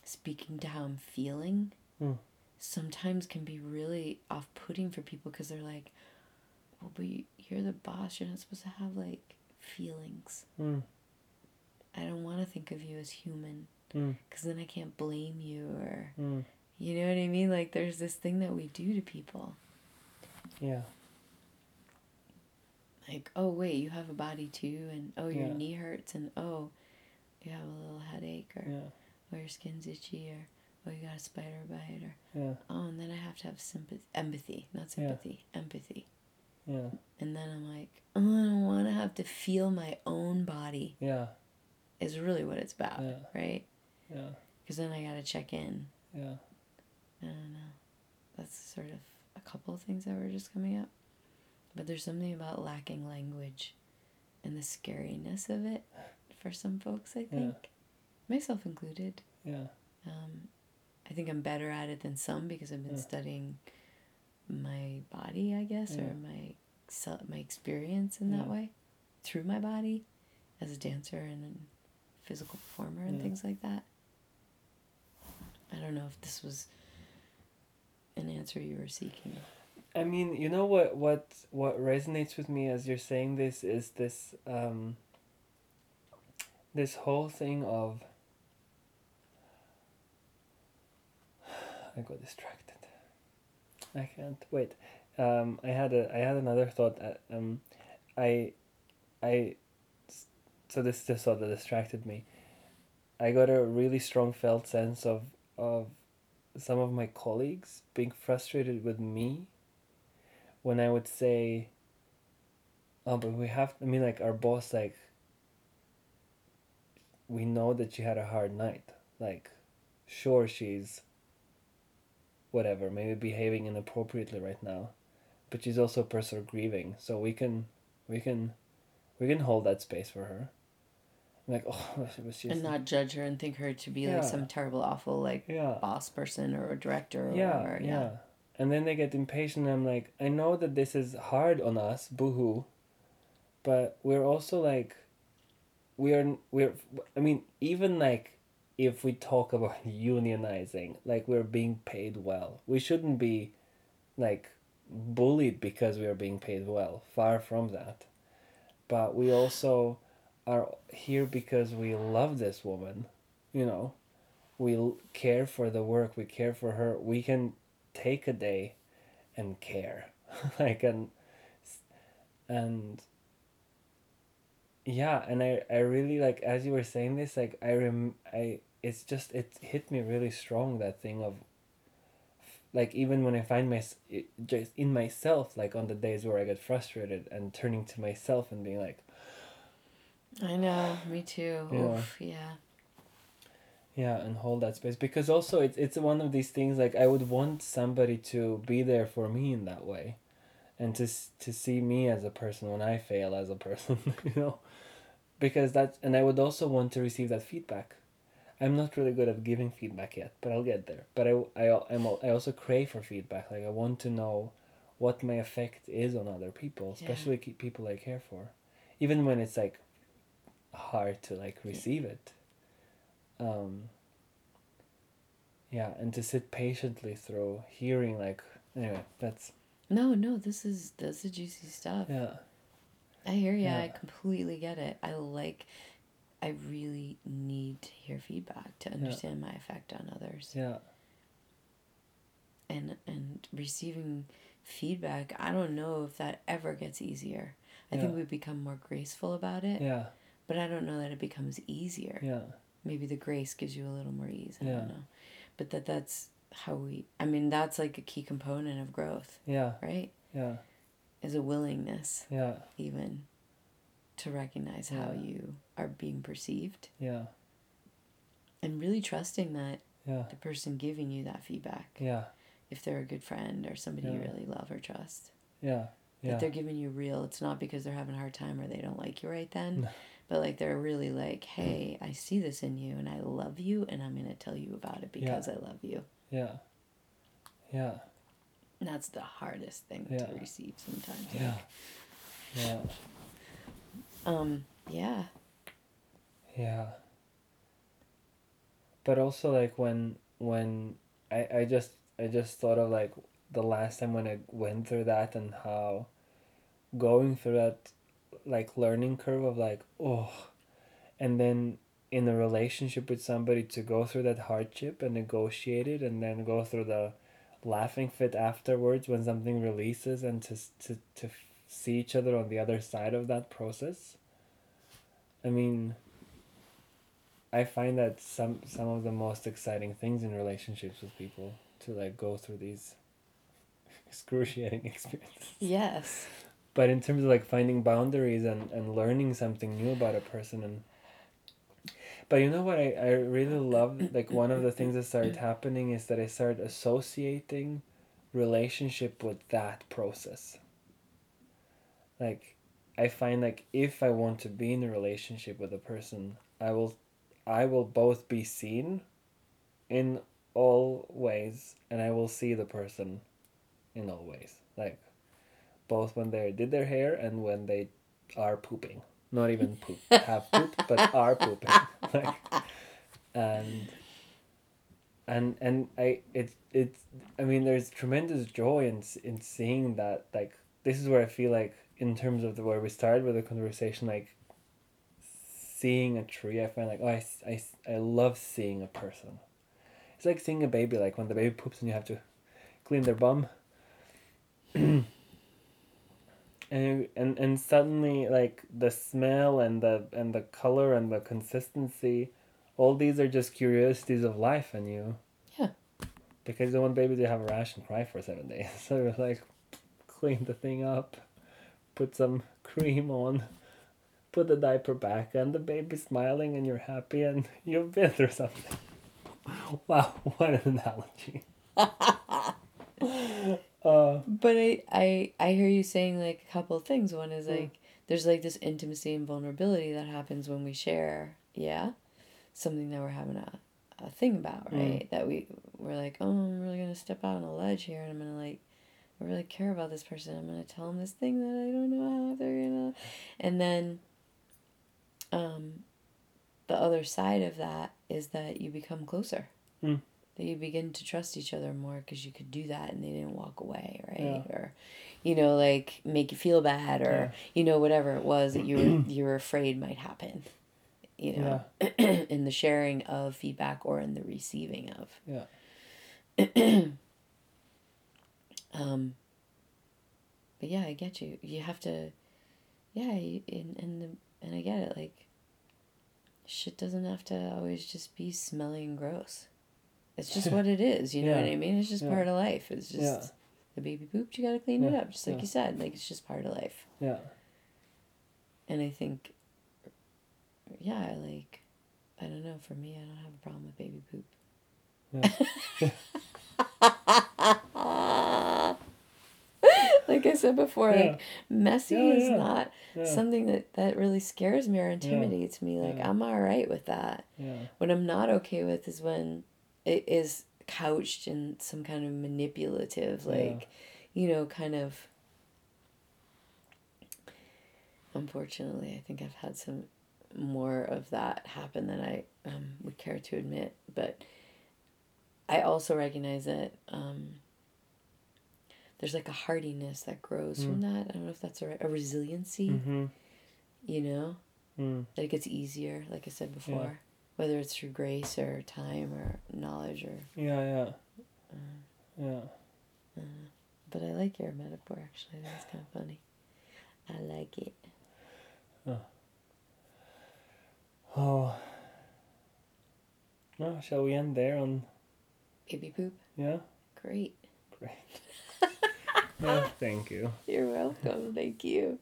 speaking to how I'm feeling Mm. sometimes can be really off-putting for people because they're like well but you, you're the boss you're not supposed to have like feelings Mm. I don't want to think of you as human Mm. because then I can't blame you or Mm. you know what I mean like there's this thing that we do to people Yeah. Like oh wait you have a body too and oh your Yeah. knee hurts and oh you have a little headache or Yeah. oh your skin's itchy or oh you got a spider bite or Yeah. oh and then i have to have sympathy empathy not Yeah. sympathy empathy Yeah. and then i'm like oh i don't want to have to feel my own body Yeah. is really what it's about Yeah. right Yeah. because then i gotta check in Yeah. i don't know that's sort of a couple of things that were just coming up but there's something about lacking language and the scariness of it for some folks i think myself included Yeah. um, i think i'm better at it than some because i've been Yeah. studying my body i guess Yeah. or my my experience in that way through my body as a dancer and a physical performer and Yeah. things like that i don't know if this was an answer you were seeking I mean, you know what what what resonates with me as you're saying this is this um this whole thing of I got distracted. I can't wait. Um, I had a I had another thought. That, um, I, I, so this is the thought that distracted me. I got a really strong felt sense of of some of my colleagues being frustrated with me when I would say, "Oh, but we have." I mean, like our boss, like. We know that she had a hard night. Like, sure, she's. Whatever, maybe behaving inappropriately right now, but she's also a person grieving. So we can, we can, we can hold that space for her. I'm like, *laughs* oh, she was just. and not judge her and think her to be Yeah. like some terrible awful like yeah. boss person or a director or yeah, whatever yeah. And then they get impatient. And I'm like, I know that this is hard on us, boohoo, but we're also like, we are we're. I mean, even like, if we talk about *laughs* unionizing, like we're being paid well, we shouldn't be, like, bullied because we are being paid well. Far from that, but we also are here because we love this woman, you know. We care for the work. We care for her. We can take a day and care. *laughs* Like and and yeah and i i really like as you were saying this like i rem i it's just it hit me really strong that thing of like even when i find my just in myself like on the days where i get frustrated and turning to myself and being like i know me too. Yeah. Oof, yeah Yeah, and hold that space because also it's it's one of these things like I would want somebody to be there for me in that way, and to to see me as a person when I fail as a *laughs* person, you know, because that and I would also want to receive that feedback. I'm not really good at giving feedback yet, but I'll get there. But I, I, I'm, I also crave for feedback. Like I want to know what my effect is on other people, especially ke- people I care for, even when it's like hard to like receive it. Um. Yeah, and to sit patiently through hearing like anyway, that's No, no, this is that's is juicy stuff. yeah, I hear you. I completely get it. I like. I really need to hear feedback to understand my effect on others, yeah, and and receiving feedback. I don't know if that ever gets easier. I think we become more graceful about it, yeah, but I don't know that it becomes easier. yeah, Maybe the grace gives you a little more ease. I Yeah. don't know, but that that's how we. I mean, that's like a key component of growth, yeah, right? yeah, Is a willingness yeah, even to recognize how Yeah. you are being perceived yeah, and really trusting that yeah, the person giving you that feedback yeah, if they're a good friend or somebody you really love or trust yeah, Yeah. that they're giving you real it's not because they're having a hard time or they don't like you right then No. But like they're really like hey i see this in you and i love you and i'm going to tell you about it because i love you. Yeah, yeah, and that's the hardest thing Yeah. to receive sometimes yeah, yeah, um yeah. Yeah. But also like when when I I just I just thought of like the last time when I went through that and how going through that like learning curve of like oh and then in a relationship with somebody to go through that hardship and negotiate it and then go through the laughing fit afterwards when something releases and to to to see each other on the other side of that process. I mean i find that some some of the most exciting things in relationships with people to like go through these *laughs* excruciating *laughs* experiences. Yes but in terms of like finding boundaries and, and learning something new about a person and but you know what I, I really love like one of the things that started happening is that I started associating relationship with that process. Like I find like if I want to be in a relationship with a person, I will I will both be seen in all ways and I will see the person in all ways. Like both when they did their hair and when they are pooping. Not even *laughs* poop, have poop, but are pooping. *laughs* Like, and and and I it it's I mean there's tremendous joy in in seeing that like this is where I feel like in terms of the where we started with the conversation like seeing a tree I find like oh I, I, I love seeing a person. It's like seeing a baby like when the baby poops and you have to clean their bum *clears throat* and and and suddenly like the smell and the and the color and the consistency all these are just curiosities of life and you. Yeah. because you don't want baby to have a rash and cry for seven days. *laughs* So like clean the thing up put some cream on put the diaper back and the baby's smiling and you're happy and *laughs* you've been through something. *laughs* Wow what an analogy uh But I, I I hear you saying like a couple of things. One is Mm. like there's like this intimacy and vulnerability that happens when we share, yeah, something that we're having a, a thing about, Mm. right? That we we're like, oh, I'm really gonna step out on a ledge here, and I'm gonna like, I really care about this person. I'm gonna tell them this thing that I don't know how they're gonna, and then, um, the other side of that is that you become closer. Mm. That you begin to trust each other more because you could do that and they didn't walk away, right? Yeah. Or, you know, like make you feel bad or you know whatever it was that you were *clears throat* you were afraid might happen. You know, *clears throat* in the sharing of feedback or in the receiving of. yeah *clears throat* Um, but yeah, I get you. You have to, yeah, you, and and the and I get it. Like, shit doesn't have to always just be smelly and gross. It's just what it is. You know what I mean? It's just Yeah. part of life. It's just Yeah. the baby pooped. You gotta clean it up, just like Yeah. you said. Like it's just part of life. yeah And I think, yeah, like, I don't know. For me, I don't have a problem with baby poop. Yeah. *laughs* like I said before, Yeah. like messy Yeah, is yeah. not Yeah. something that that really scares me or intimidates me. Like Yeah. I'm all right with that. Yeah. What I'm not okay with is when it is couched in some kind of manipulative, Yeah. like, you know, kind of. Unfortunately, I think I've had some more of that happen than I um, would care to admit. But I also recognize that um, there's like a hardiness that grows from that. I don't know if that's a, a resiliency, Mm-hmm. you know, Mm. that it gets easier, like I said before, whether it's through grace or time or knowledge or. Yeah, yeah. Uh-huh. Yeah. Uh-huh. But I like your metaphor actually. That's kind of funny. I like it. Oh. No, shall we end there on Baby poop. yeah? Great. Great. *laughs* yeah, thank you. You're welcome. Thank you.